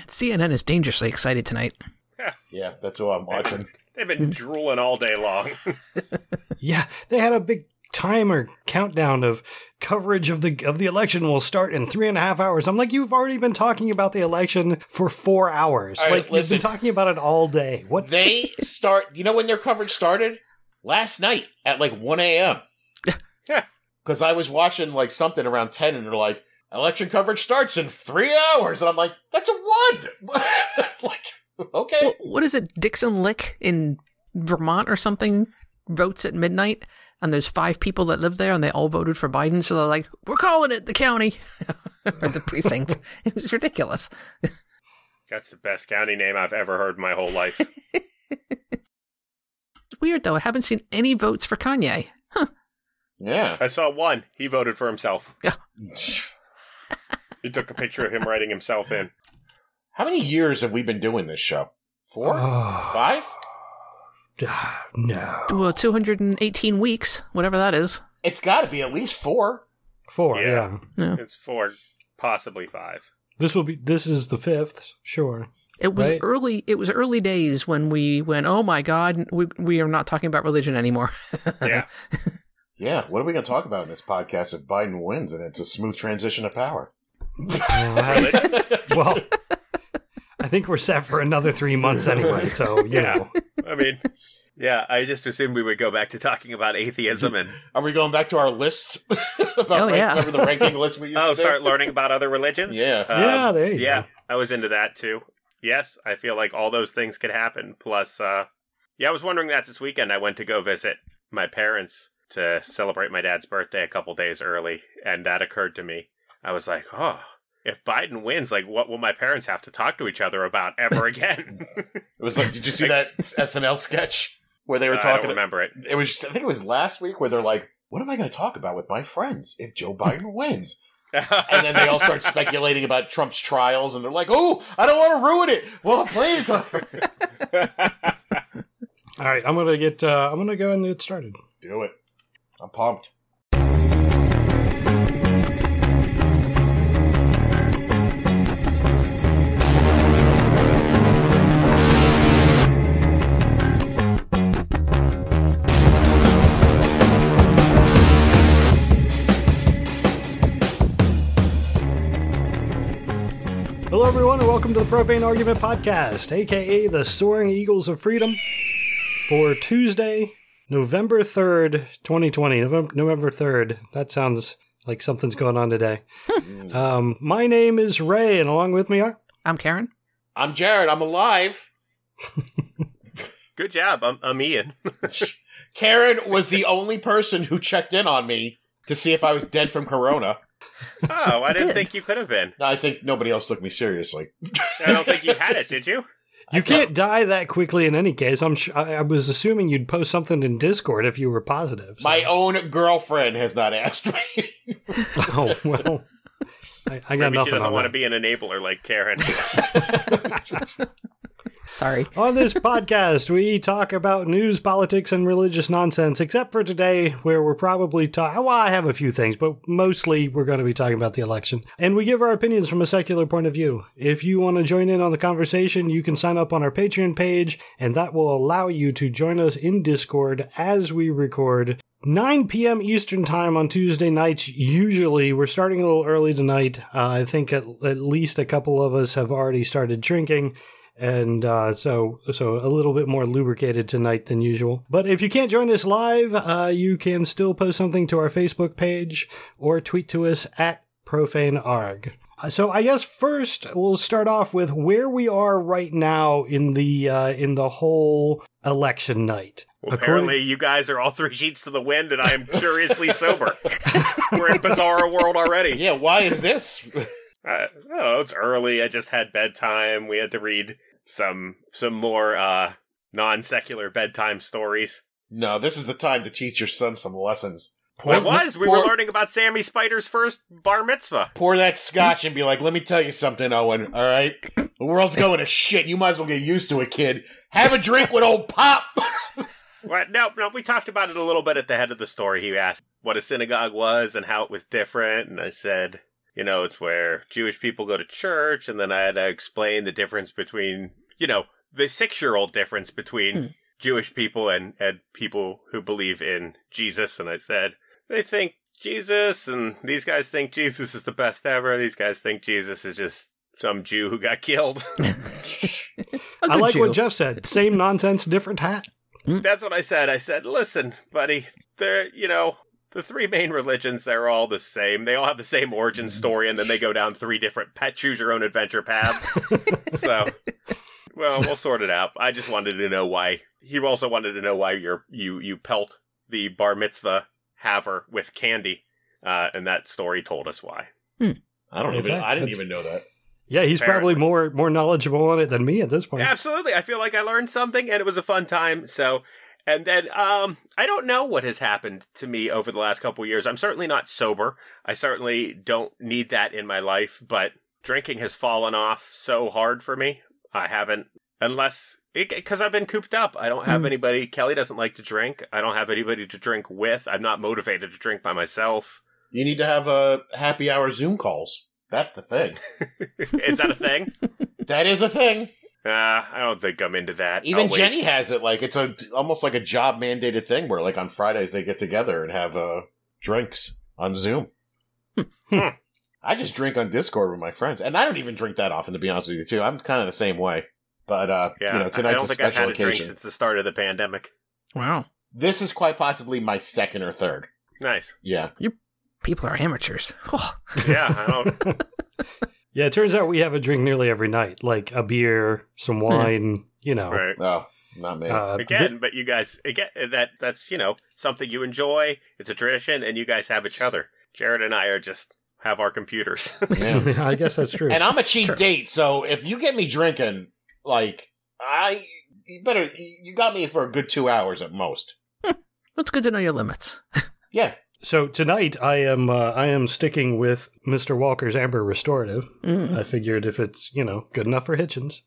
Man, CNN is dangerously excited tonight. Yeah, that's what I'm watching. They've been drooling all day long. Yeah, they had a big timer countdown of coverage of the of the election will start in three and a half hours. I'm like, you've already been talking about the election for four hours. All right, like listen. you've been talking about it all day. What? they start. You know when their coverage started? Last night at like 1 a.m. Yeah. Because I was watching like something around 10, and they're like, election coverage starts in three hours, and I'm like, that's a one. like, okay. Wh- what is it? Dixon Lick in Vermont or something votes at midnight, and there's five people that live there, and they all voted for Biden. So they're like, "We're calling it the county or the precinct." it was ridiculous. That's the best county name I've ever heard in my whole life. It's weird though. I haven't seen any votes for Kanye. Yeah. I saw one. He voted for himself. Yeah. He took a picture of him writing himself in. How many years have we been doing this show? Four? Oh, Five? no. Well, 218 weeks, whatever that is. It's got to be at least four. Four. Yeah. Yeah. Yeah. It's four, possibly five. This will be. This is the fifth. Sure. It was Right. early. It was early days when we went. Oh my God, we we are not talking about religion anymore. Yeah. Yeah. What are we going to talk about in this podcast if Biden wins and it's a smooth transition of power? Well, I think we're set for another three months anyway. So you Yeah. know. I mean, yeah, I just assumed we would go back to talking about atheism and Are we going back to our lists? about Oh, rank- yeah. Remember the ranking list we used oh, to do? start learning about other religions. Yeah. Um, yeah. There you yeah, go. I was into that too. Yes, I feel like all those things could happen. Plus, uh, yeah, I was wondering that this weekend. I went to go visit my parents to celebrate my dad's birthday a couple days early, and that occurred to me. I was like, oh, if Biden wins, like, what will my parents have to talk to each other about ever again? It was like, did you see that SNL sketch where they were I talking? don't remember it. It was, I think it was last week where they're like, what am I going to talk about with my friends if Joe Biden wins? And then they all start speculating about Trump's trials, and they're like, oh, I don't want to ruin it. Well, I'm playing to All right. I'm gonna get. Uh, I'm gonna go and get started. do it. I'm pumped. Welcome to the Profane Argument Podcast, aka the Soaring Eagles of Freedom, for Tuesday, November 3rd, 2020. November, November 3rd. That sounds like something's going on today. Um, my name is Ray, and along with me are. I'm Karen. I'm Jared. I'm alive. Good job. I'm, I'm Ian. Karen was the only person who checked in on me to see if I was dead from corona. Oh, I didn't Did. think you could have been. I think nobody else took me seriously. I don't think you had it, did you? You can't die that quickly in any case. I'm. Sh- I, I was assuming you'd post something in Discord if you were positive. so- My own girlfriend has not asked me. oh well. I, I got Maybe she nothing doesn't on want that. to be an enabler like Karen. Sorry. On this podcast, we talk about news, politics, and religious nonsense, except for today, where we're probably talking. Well, I have a few things, but mostly we're going to be talking about the election. And we give our opinions from a secular point of view. If you want to join in on the conversation, you can sign up on our Patreon page, and that will allow you to join us in Discord as we record 9 p.m. Eastern Time on Tuesday nights. Usually, we're starting a little early tonight. Uh, I think at, at least a couple of us have already started drinking and uh, so so a little bit more lubricated tonight than usual. But if you can't join us live, uh, you can still post something to our Facebook page or tweet to us at profanearg. Uh, So I guess first we'll start off with where we are right now in the uh, in the whole election night. Well, apparently, you guys are all three sheets to the wind, and I am curiously sober. We're in bizarre world already. yeah, why is this? Uh, I know. It's early. I just had bedtime. We had to read some some more uh, non secular bedtime stories. No, this is the time to teach your son some lessons. it was. We pour, were learning about Sammy Spider's first bar mitzvah. Pour that scotch and be like, let me tell you something, Owen, all right? The world's going to shit. You might as well get used to it, kid. Have a drink with old Pop. What? No, no. We talked about it a little bit at the head of the story. He asked what a synagogue was and how it was different, and I said you know, it's where Jewish people go to church, and then I had to explain the difference between, you know, the six year old difference between Hmm. Jewish people and, and people who believe in Jesus. And I said, they think Jesus, and these guys think Jesus is the best ever. These guys think Jesus is just some Jew who got killed. I like Jew. what Jeff said. Same nonsense, different hat. That's what I said. I said, listen, buddy, they're, you know, the three main religions, they're all the same. They all have the same origin story, and then they go down three different pet choose your own adventure paths. so, well, we'll sort it out. I just wanted to know why. He also wanted to know why you're, you, you pelt the bar mitzvah haver with candy. Uh, and that story told us why. I don't even. I didn't even know that. Yeah, he's probably more more knowledgeable on it than me at this point. Absolutely. I feel like I learned something and it was a fun time. So, and then, um, I don't know what has happened to me over the last couple of years. I'm certainly not sober. I certainly don't need that in my life, but drinking has fallen off so hard for me. I haven't, unless, because I've been cooped up. I don't have Hmm. anybody. Kelly doesn't like to drink. I don't have anybody to drink with. I'm not motivated to drink by myself. You need to have a happy hour Zoom calls. That's the thing. Is that a thing? that is a thing. Uh, I don't think I'm into that. Even. Jenny has it. Like it's a almost like a job mandated thing where like on Fridays they get together and have uh, drinks on Zoom. Hmm. I just drink on Discord with my friends, and I don't even drink that often to be honest with you. Too, I'm kind of the same way. But uh, Yeah, you know, I tonight's don't a think I've special had a drink occasion. since the start of the pandemic. Wow. This is quite possibly my second or third. Nice. Yeah, you People are amateurs. Oh, Yeah, I don't. Yeah, it turns out we have a drink nearly every night, like a beer, some wine, you know. right. oh, not me. Uh, Again, but you guys again that that's you know something you enjoy. It's a tradition, and you guys have each other. Jared and I are just have our computers. Yeah. I guess that's true. and I'm a cheap Sure. date, so if you get me drinking, like I, you better, you got me for a good two hours at most. it's good to know your limits. Yeah, So tonight I am uh, I am sticking with Mr. Walker's Amber Restorative. Mm. I figured if it's you know good enough for Hitchens.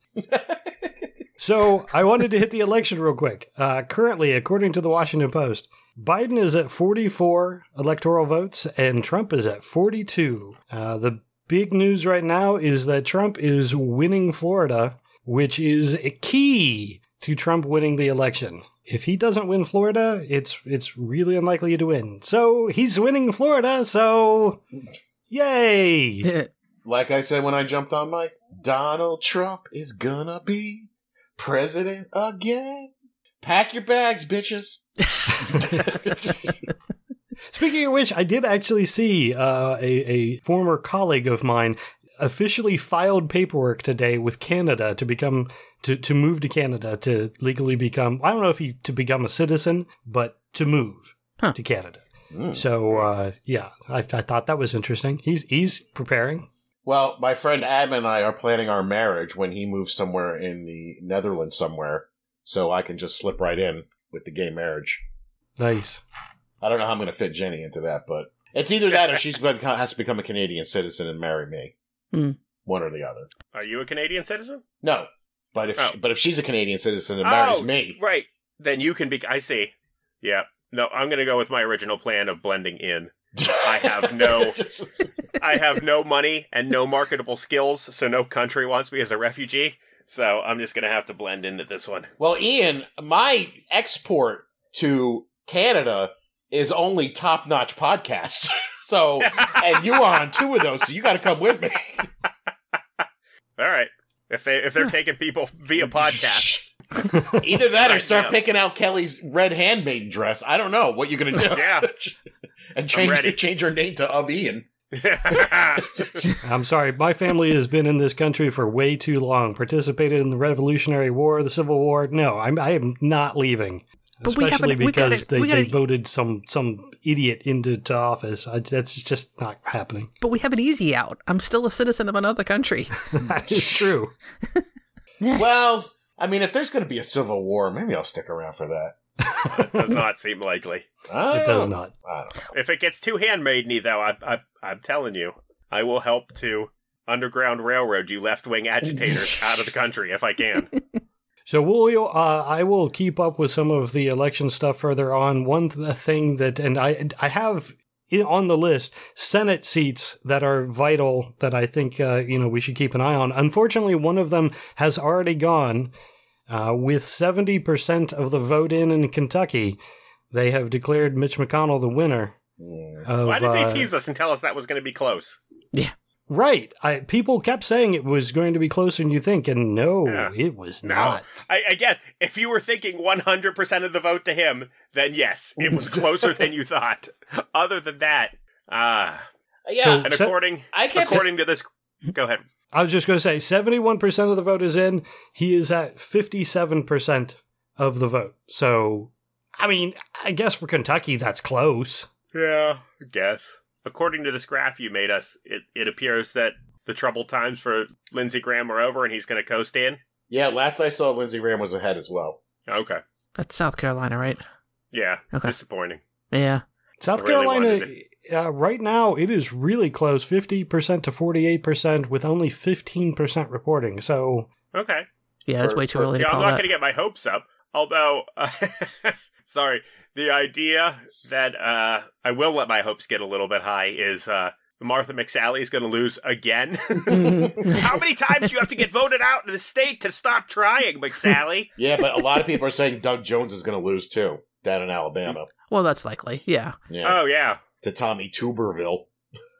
so I wanted to hit the election real quick. Uh, currently, according to the Washington Post, Biden is at 44 electoral votes and Trump is at 42. Uh, the big news right now is that Trump is winning Florida, which is a key to Trump winning the election. If he doesn't win Florida, it's it's really unlikely to win. So he's winning Florida, so yay! like I said when I jumped on mic, Donald Trump is gonna be president again. Pack your bags, bitches. Speaking of which, I did actually see uh, a, a former colleague of mine officially filed paperwork today with Canada to become to, to move to Canada to legally become I don't know if he to become a citizen, but to move Huh. to Canada. Mm. So uh, yeah, I, I thought that was interesting. He's he's preparing. Well, my friend Adam and I are planning our marriage when he moves somewhere in the Netherlands somewhere, so I can just slip right in with the gay marriage. Nice. I don't know how I'm going to fit Jenny into that, but it's either that or she's going to, has to become a Canadian citizen and marry me. Hmm. One or the other. Are you a Canadian citizen? No, but if Oh. she, but if she's a Canadian citizen and marries Oh, me, right? Then you can be. I see. Yeah. No, I'm going to go with my original plan of blending in. I have no- I have no money and no marketable skills, so no country wants me as a refugee. So I'm just going to have to blend into this one. well, Ian, my export to Canada is only top notch podcasts. so, and you are on two of those, so you got to come with me. All right. If they if they're taking people via podcast, Either that or start picking out Kelly's red handmaiden dress. I don't know what you're going to do. Yeah. and change change her name to of Ian. I'm sorry, my family has been in this country for way too long. Participated in the Revolutionary War, the Civil War. No, I'm I am not leaving. But Especially haven't- we because gotta- they, we gotta- they voted some some idiot into to office. I, that's just not happening. But we have an easy out. I'm still a citizen of another country. that is true. Well, I mean, if there's going to be a civil war, maybe I'll stick around for that. does not seem likely. It does not. I don't know. If it gets too handmaideny, though, I, I, I'm telling you, I will help to underground railroad you left wing agitators out of the country if I can. So we'll, uh, I will keep up with some of the election stuff further on. One th- thing that, and I, I have i- on the list Senate seats that are vital that I think uh, you know we should keep an eye on. Unfortunately, one of them has already gone uh, with seventy percent of the vote in in Kentucky. They have declared Mitch McConnell the winner. Of, Why did they uh, tease us and tell us that was going to be close? Yeah. Right. I, people kept saying it was going to be closer than you think, and no, Yeah. it was No. not. I, again, if you were thinking 100% of the vote to him, then yes, it was closer than you thought. Other than that, ah. Yeah, So- and according I kept according to this, go ahead. I was just going to say 71% of the vote is in. He is at 57% of the vote. So, I mean, I guess for Kentucky, that's close. Yeah, I guess. According to this graph you made us, it, it appears that the troubled times for Lindsey Graham are over and he's going to coast in. yeah. Last I saw, Lindsey Graham was ahead as well. Okay. That's South Carolina, right? Yeah. Okay. Disappointing. Yeah. South really Carolina, uh, right now, it is really close 50% to 48%, with only 15% reporting. So, Okay. Yeah, it's For- way too for- early to Yeah, I'm not going to get my hopes up. Although, sorry, the idea that uh, I will let my hopes get a little bit high is uh, Martha McSally is going to lose again. How many times do you have to get voted out in the state to stop trying, McSally? Yeah, but a lot of people are saying Doug Jones is going to lose too down in Alabama. well, that's likely. Yeah. Yeah, Oh yeah, to Tommy Tuberville.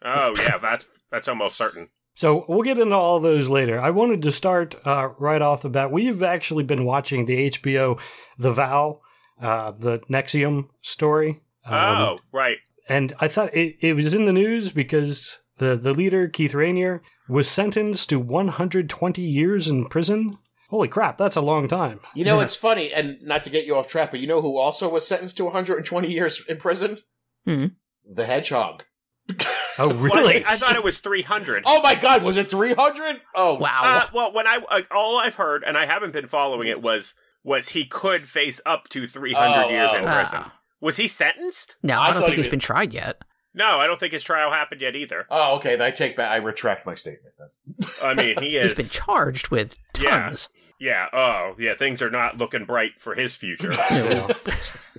oh yeah, that's that's almost certain. So we'll get into all those later. I wanted to start uh, right off the bat. We've actually been watching the HBO The Vow, uh, the NXIVM story. Um, oh right, and I thought it, it was in the news because the, the leader, Keith Raniere, was sentenced to 120 years in prison. Holy crap, that's a long time. You know, it's funny, and not to get you off track, but you know who also was sentenced to 120 years in prison? Hmm. The Hedgehog. Oh, really? I thought it was three hundred. Oh my God, was it 300? Oh Wow. Uh, well, when I uh, all I've heard, and I haven't been following it, was was he could face up to three hundred Oh, years in prison. Ah. Was he sentenced? no, I I, don't think he he's was- been tried yet. No, I don't think his trial happened yet either. Oh, okay. Then I take back. I retract my statement. Then. I mean, he He's is. been charged with tons. yeah. Yeah, oh, yeah. Things are not looking bright for his future.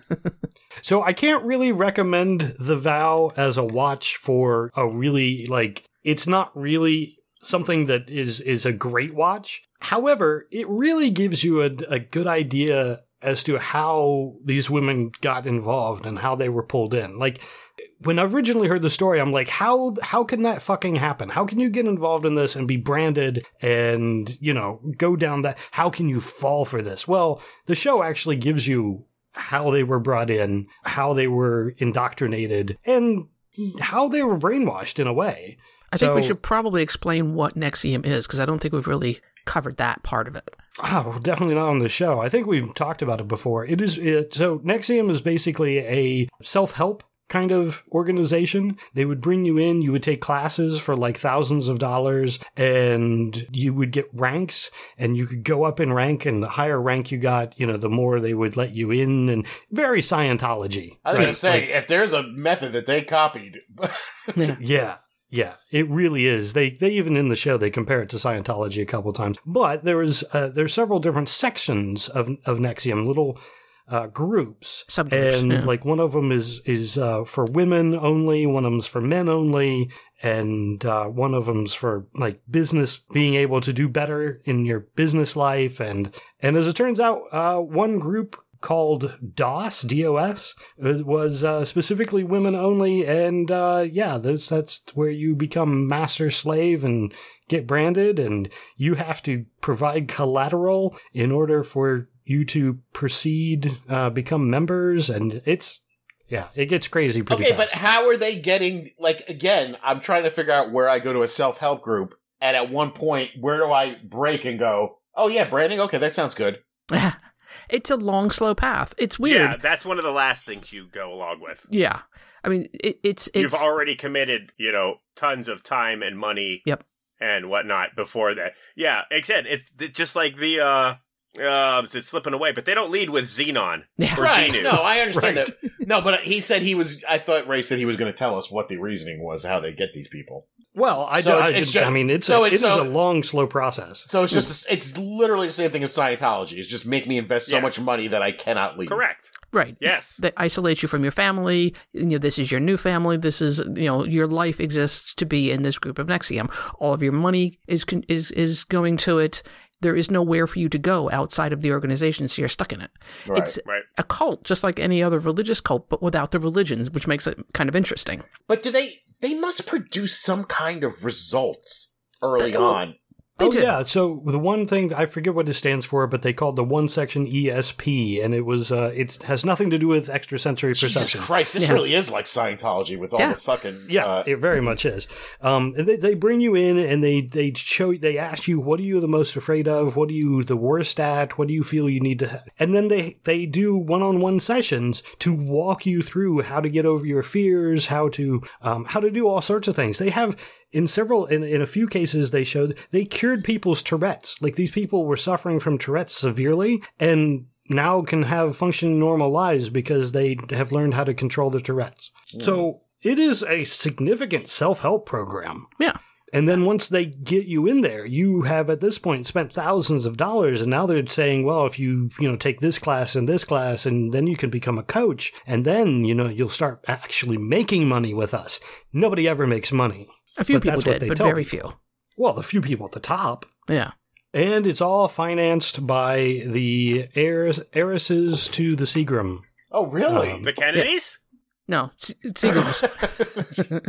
So I can't really recommend The Vow as a watch for a really like it's not really something that is is a great watch. However, it really gives you a, a good idea as to how these women got involved and how they were pulled in. Like when I originally heard the story, I'm like, how how can that fucking happen? How can you get involved in this and be branded and you know go down that? How can you fall for this? Well, the show actually gives you how they were brought in, how they were indoctrinated, and how they were brainwashed in a way. I think we should probably explain what NXIVM is because I don't think we've really covered that part of it. Oh, definitely not on the show. I think we've talked about it before. It is it, so NXIVM is basically a self-help kind of organization. They would bring you in, you would take classes for like thousands of dollars and you would get ranks and you could go up in rank and the higher rank you got, you know, the more they would let you in and very Scientology. I was right? gonna say, Like- if there's a method that they copied, Yeah. Yeah. Yeah, it really is. They they even in the show they compare it to Scientology a couple times. But there is uh, there's several different sections of of NXIVM, little uh, groups, Subgroups, and yeah. like one of them is is uh, for women only, one of them's for men only, and uh, one of them's for like business being able to do better in your business life, and and as it turns out, uh, one group called DOS DOS was uh, specifically women only, and uh, yeah, that's that's where you become master slave and get branded, and you have to provide collateral in order for you to proceed, uh, become members, and it's yeah, it gets crazy pretty okay, but how are they getting? Like again, I'm trying to figure out where I go to a self help group, and at one point, where do I break and go? Oh yeah, branding. Okay, that sounds good. it's a long, slow path. It's weird. Yeah, that's one of the last things you go along with. Yeah. I mean, it, it's it's You've already committed, you know, tons of time and money. Yep. And whatnot before that. Yeah, except it's it's just like the uh uh it's slipping away, but they don't lead with Xenon. yeah. Or right? Xenu. No, I understand Right. that. No, but he said he was. I thought Ray said he was going to tell us what the reasoning was, how they get these people. well, I, So do- I, it's just, I mean, it's so a, it's- it is so- a long, slow process. So it's just, it's literally the same thing as Scientology. It's just make me invest so Yes. much money that I cannot leave. Correct. Right. Yes. They isolate you from your family. You know, this is your new family. This is, you know, your life exists to be in this group of NXIVM. All of your money is is is going to it. There is nowhere for you to go outside of the organization, so you're stuck in it. Right. It's Right. a cult, just like any other religious cult, but without the religions, which makes it kind of interesting. But do they? They must produce some kind of results early They- well, on. They oh do. yeah, so the one thing I forget what it stands for, but they called the one section ESP, and it was uh, it has nothing to do with extrasensory Jesus perception. Jesus Christ, this Yeah. really is like Scientology with all Yeah. the fucking Yeah, uh, it very much is. Um, and they, they bring you in and they they show they ask you what are you the most afraid of, what are you the worst at, what do you feel you need to, ha-? and then they they do one on one sessions to walk you through how to get over your fears, how to um, how to do all sorts of things. They have in several in, in a few cases they showed they cured people's Tourette's. Like these people were suffering from Tourette's severely and now can have functioning normal lives because they have learned how to control their Tourette's. So it is a significant self help program. Yeah. And then once they get you in there, you have at this point spent thousands of dollars, and now they're saying, well, if you you know take this class and this class, and then you can become a coach, and then you know you'll start actually making money with us. Nobody ever makes money. A few people that's what did, they but very people. few. Well, the few people at the top. Yeah. And it's all financed by the heirs, heiresses to the Seagram. Oh, really? Um, The Kennedys? No, Se- Seagram's.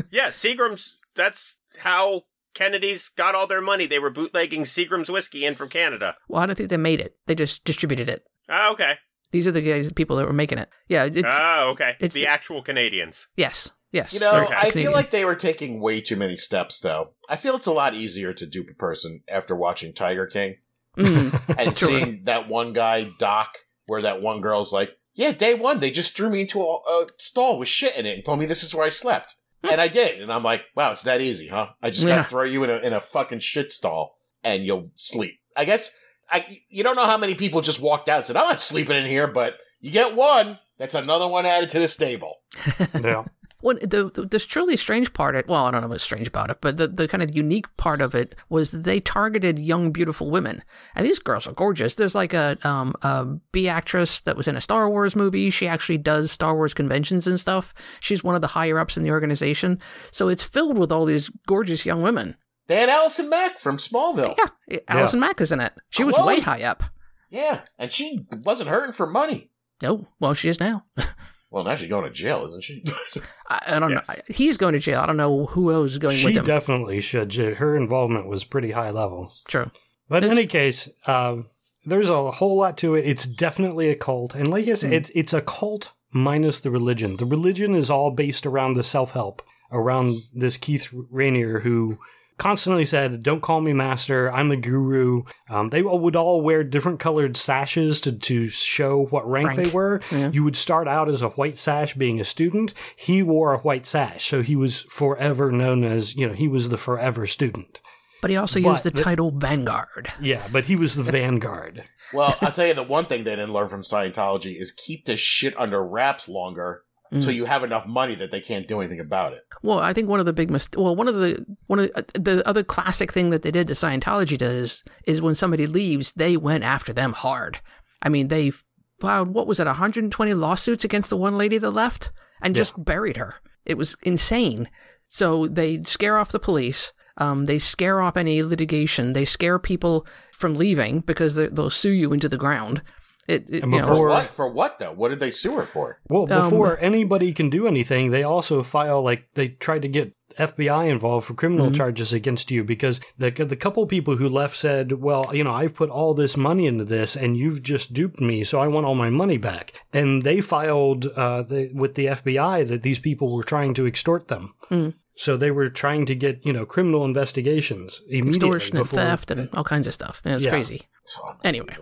Yeah, Seagram's. That's how Kennedys got all their money. They were bootlegging Seagram's whiskey in from Canada. well, I don't think they made it. They just distributed it. Oh, okay. These are the guys, the people that were making it. Yeah. It's, Oh, okay. it's the the- actual Canadians. yes. Yes. You know, they're Okay. I feel like they were taking way too many steps, though. I feel it's a lot easier to dupe a person after watching Tiger King Mm. and Sure. seeing that one guy, Doc, where that one girl's like, yeah, day one, they just threw me into a, a stall with shit in it and told me this is where I slept. and I did. And I'm like, wow, it's that easy, huh? I just Yeah. gotta throw you in a, in a fucking shit stall and you'll sleep. I guess, I, you don't know how many people just walked out and said, I'm not sleeping in here, but you get one. That's another one added to the stable. yeah. Well, the, the the truly strange part, it well, I don't know what's strange about it, but the, the kind of unique part of it was that they targeted young, beautiful women, and these girls are gorgeous. There's like a um a B actress that was in a Star Wars movie. She actually does Star Wars conventions and stuff. She's one of the higher ups in the organization, so it's filled with all these gorgeous young women. They had Allison Mack from Smallville. Yeah, Allison Mack is in it. She was way high up. Yeah, and she wasn't hurting for money. Oh, well, she is now. Well, now she's going to jail, isn't she? I, I don't Yes. know. He's going to jail. I don't know who else is going She with him. She definitely should. Her involvement was pretty high level. True. But in any case, um, there's a whole lot to it. It's definitely a cult, and like I said, it's it's a cult minus the religion. The religion is all based around the self help, around this Keith Raniere who constantly said, "Don't call me master. I'm the guru." Um, they would all wear different colored sashes to to show what rank, Rank. they were. Yeah. You would start out as a white sash, being a student. He wore a white sash, so he was forever known as you know he was the forever student. But he also But used the the- title Vanguard. Yeah, but he was the vanguard. well, I'll tell you the one thing they didn't learn from Scientology is keep this shit under wraps longer Mm. you have enough money that they can't do anything about it. Well, I think one of the big mis- well, one of the one of the, the other classic thing that they did the Scientology does is when somebody leaves, they went after them hard. I mean, they filed what was it, 120 lawsuits against the one lady that left and just buried her. It was insane. So they scare off the police. Um, they scare off any litigation. They scare people from leaving because they'll sue you into the ground. It, it And you know, For what? For what though? What did they sue her for? Well, Um, before anybody can do anything, they also file like they tried to get FBI involved for criminal Mhm. charges against you because the the couple people who left said, "Well, you know, I've put all this money into this, and you've just duped me, so I want all my money back." And they filed uh, the, with the FBI that these people were trying to extort them. Mm. So they were trying to get you know criminal investigations immediately extortion and before. theft and all kinds of stuff. It was Yeah. crazy. So Anyway.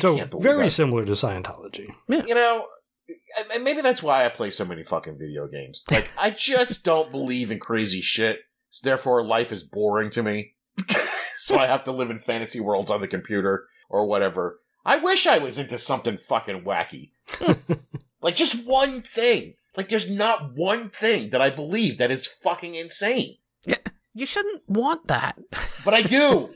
So very that. similar to Scientology. You know, and maybe that's why I play so many fucking video games. Like, I just don't believe in crazy shit. So therefore, life is boring to me. so I have to live in fantasy worlds on the computer or whatever. I wish I was into something fucking wacky. like, just one thing. Like, there's not one thing that I believe that is fucking insane. You shouldn't want that. But I do.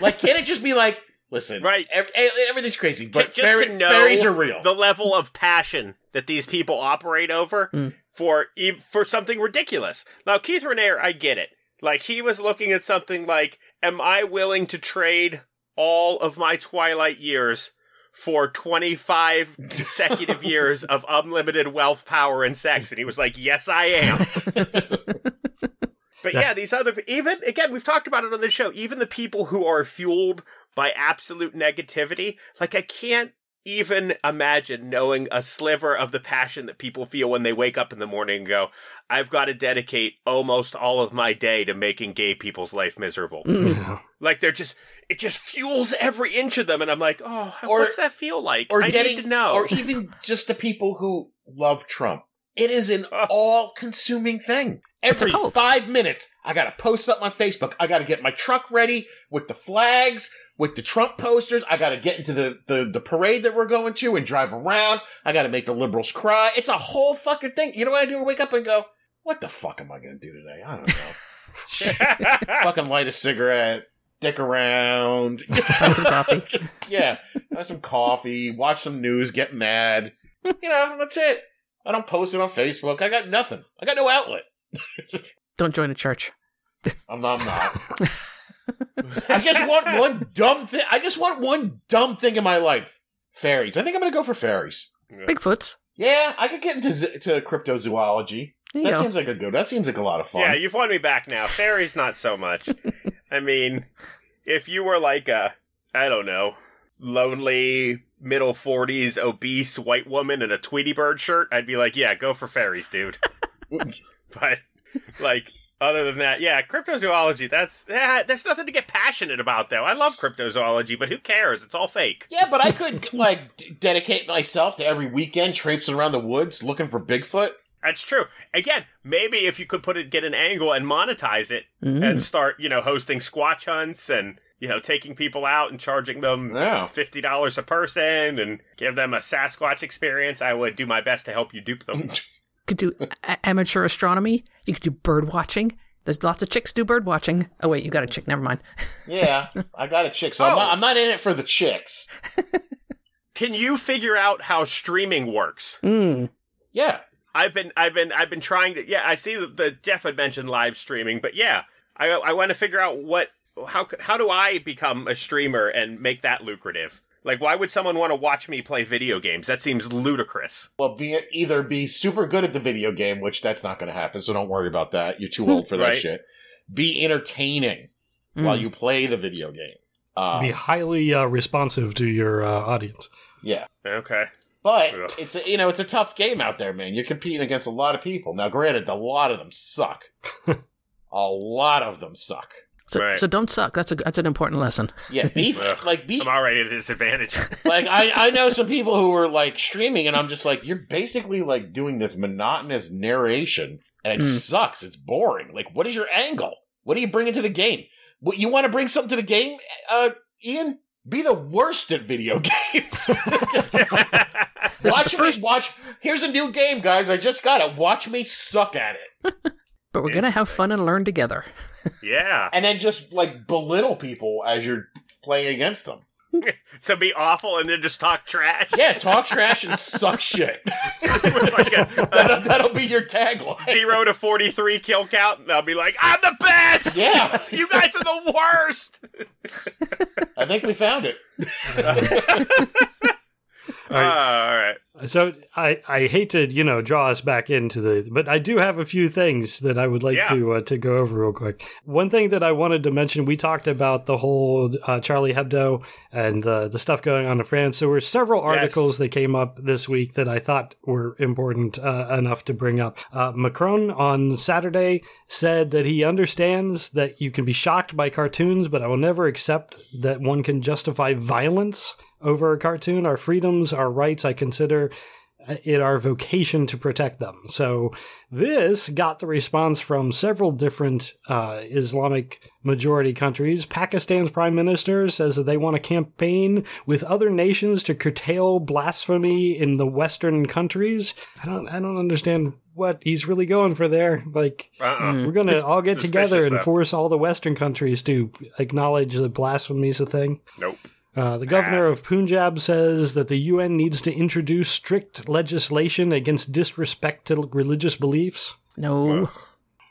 like, can't it just be like, Listen, Right. ev- e- everything's crazy, but just fairy- to know fairies are real. the level of passion that these people operate over Mm. for ev- for something ridiculous. Now, Keith Raniere, I get it. Like he was looking at something like, "Am I willing to trade all of my Twilight years?" For 25 consecutive years of unlimited wealth, power, and sex. And he was like, Yes, I am. But yeah, these other even again, we've talked about it on this show. Even the people who are fueled by absolute negativity, like I can't even imagine knowing a sliver of the passion that people feel when they wake up in the morning and go, "I've got to dedicate almost all of my day to making gay people's life miserable." Mm. Yeah. Like they're just it just fuels every inch of them, and I'm like, "Oh, Or- what's that feel like?" or I getting need to know. or even just the people who love Trump. It is an all-consuming thing. Every five minutes, I gotta post up on Facebook. I gotta get my truck ready with the flags, with the Trump posters. I gotta get into the, the, the parade that we're going to and drive around. I gotta make the liberals cry. It's a whole fucking thing. You know what I do? I wake up and go, what the fuck am I gonna do today? I don't know. fucking light a cigarette, dick around. Have some coffee. yeah, have some coffee, watch some news, get mad. You know, that's it. I don't post it on Facebook. I got nothing. I got no outlet. Don't join a church. I'm not. I'm not. I just want one dumb thing. I just want one dumb thing in my life. Fairies. I think I'm gonna go for fairies. Bigfoots. Yeah, I could get into z- to cryptozoology. There That seems like a good. That seems like a lot of fun. Yeah, you've won me back now. Fairies, not so much. I mean, if you were like a, I don't know, lonely, middle 40s, obese white woman in a Tweety Bird shirt, I'd be like, yeah, go for fairies, dude. but, like, other than that, yeah, cryptozoology, that's, yeah, there's nothing to get passionate about, though. I love cryptozoology, but who cares? It's all fake. Yeah, but I could like d- dedicate myself to every weekend traipsing around the woods looking for Bigfoot. That's true. Again, maybe if you could put it, get an angle and monetize it, Mm. and start, you know, hosting squatch hunts and, you know, taking people out and charging them Yeah. fifty dollars a person and give them a Sasquatch experience, I would do my best to help you dupe them. could do a- amateur astronomy. You could do bird watching. There's lots of chicks do bird watching. Oh wait, you got a chick. Never mind. Yeah, I got a chick, so I'm, Oh. not, I'm not in it for the chicks. Can you figure out how streaming works? Mm. Yeah, I've been, I've been, I've been trying to. Yeah, I see that the Jeff had mentioned live streaming, but yeah, I, I want to figure out what, how, how do I become a streamer and make that lucrative? Like, why would someone want to watch me play video games? That seems ludicrous. well, be either be super good at the video game, which that's not going to happen, so don't worry about that. You're too old for that Right. shit. Be entertaining Mm. while you play the video game. Uh, Be highly uh, responsive to your uh, audience. yeah, Okay. but Ugh. it's a, you know it's a tough game out there, man. You're competing against a lot of people. Now, granted, a lot of them suck. a lot of them suck. So, Right. so don't suck. That's a that's an important lesson. Yeah, beef Ugh. like beef. I'm already at a disadvantage. like I, I know some people who are like streaming and i'm just like you're basically like doing this monotonous narration and it Mm. sucks it's boring like what is your angle what do you bring into the game what you want to bring something to the game uh ian be the worst at video games watch is the me watch here's a new game guys i just got it watch me suck at it but we're gonna have fun and learn together. Yeah. and then just like belittle people as you're playing against them So be awful and then just talk trash. yeah talk trash and suck shit like a, that'll, that'll be your tagline zero to 43 kill count, and I'll be like, I'm the best! Yeah. you guys are the worst! I think we found it. Uh, all right. So I, I hate to you know draw us back into the but I do have a few things that I would like Yeah. to uh, to go over real quick. One thing that I wanted to mention we talked about the whole uh, Charlie Hebdo and uh, the stuff going on in France. There were several articles that came up this week that I thought were important uh, enough to bring up. Uh, Macron on Saturday said that he understands that you can be shocked by cartoons, but I will never accept that one can justify violence over a cartoon. Our freedoms, our rights, I consider it our vocation to protect them. So this got the response from several different uh, Islamic majority countries. Pakistan's prime minister says that they want to campaign with other nations to curtail blasphemy in the Western countries. I don't, I don't understand what he's really going for there. Like, Uh-uh. we're going to all get together and stuff. force all the Western countries to acknowledge that blasphemy is a thing. Nope. Uh, the governor of Punjab says that the UN needs to introduce strict legislation against disrespect to religious beliefs. No,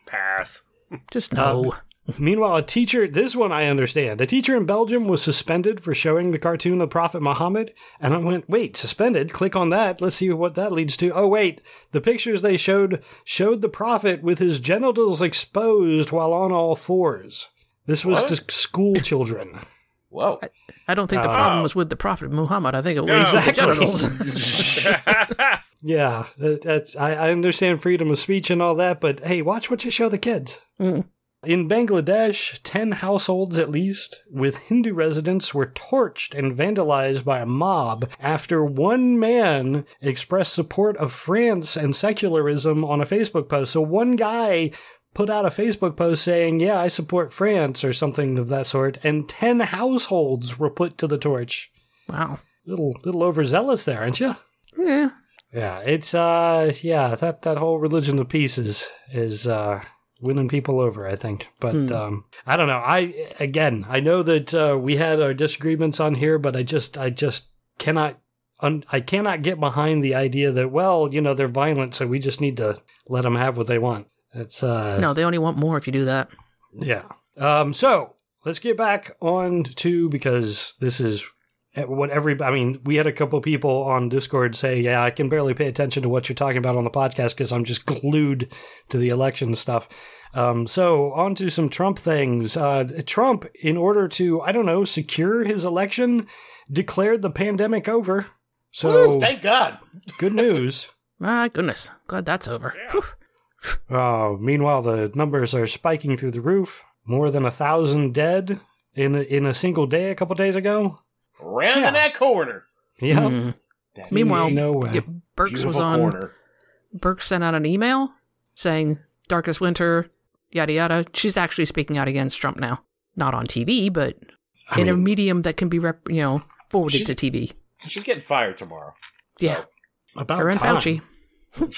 Pass. just no. Meanwhile, a teacher, this one I understand, a teacher in Belgium was suspended for showing the cartoon of Prophet Muhammad. And I went, wait, suspended? Click on that. Let's see what that leads to. Oh, wait, the pictures they showed showed the Prophet with his genitals exposed while on all fours. This was What? to school children. Whoa. I don't think the Uh, problem was with the Prophet Muhammad. I think it was No. with the Exactly. genitals. Yeah, that, that's I, I understand freedom of speech and all that, but hey, watch what you show the kids. Mm. In Bangladesh, 10 households at least with Hindu residents were torched and vandalized by a mob after one man expressed support of France and secularism on a Facebook post. So one guy put out a Facebook post saying, Yeah, I support France or something of that sort, and 10 households were put to the torch. wow. Little, little overzealous there, aren't you? Yeah. Yeah, it's uh yeah, that that whole religion of peace is is uh winning people over, I think. But Hmm. um I don't know. I again, I know that uh we had our disagreements on here, but I just I just cannot un- I cannot get behind the idea that well, you know, they're violent, so we just need to let them have what they want. It's uh No, they only want more if you do that. yeah. Um, so let's get back on to because this is what every. I mean, we had a couple people on Discord say, "Yeah, I can barely pay attention to what you're talking about on the podcast because I'm just glued to the election stuff." Um, so on to some Trump things. Uh, Trump, in order to, I don't know, secure his election, declared the pandemic over. So Woo, thank God. good news. My goodness. Glad that's over. Yeah. Whew. Uh, meanwhile, the numbers are spiking through the roof. More than a thousand dead in a, in a single day a couple days ago. Round Yeah. in that corner. Yeah. Mm. That Meanwhile, no way. yeah, Birx was on. corner. Birx sent out an email saying "Darkest Winter," yada yada. She's actually speaking out against Trump now, not on TV, but I in a medium that can be rep- you know forwarded to TV. She's getting fired tomorrow. Yeah, about her and. Fauci.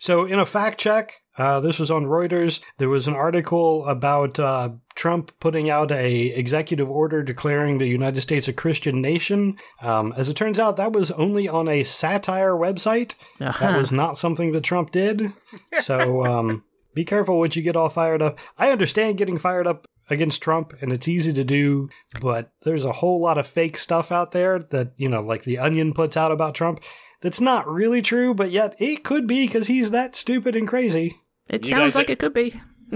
So, in a fact check, uh, this was on Reuters. There was an article about uh, Trump putting out a executive order declaring the United States a Christian nation. Um, as it turns out, that was only on a satire website. Uh-huh. That was not something that Trump did. So, um, be careful what you get all fired up. I understand getting fired up against Trump, and it's easy to do, but there's a whole lot of fake stuff out there that, you know, like The Onion puts out about Trump. That's not really true, but yet it could be because he's that stupid and crazy. It You sounds guys- like it could be.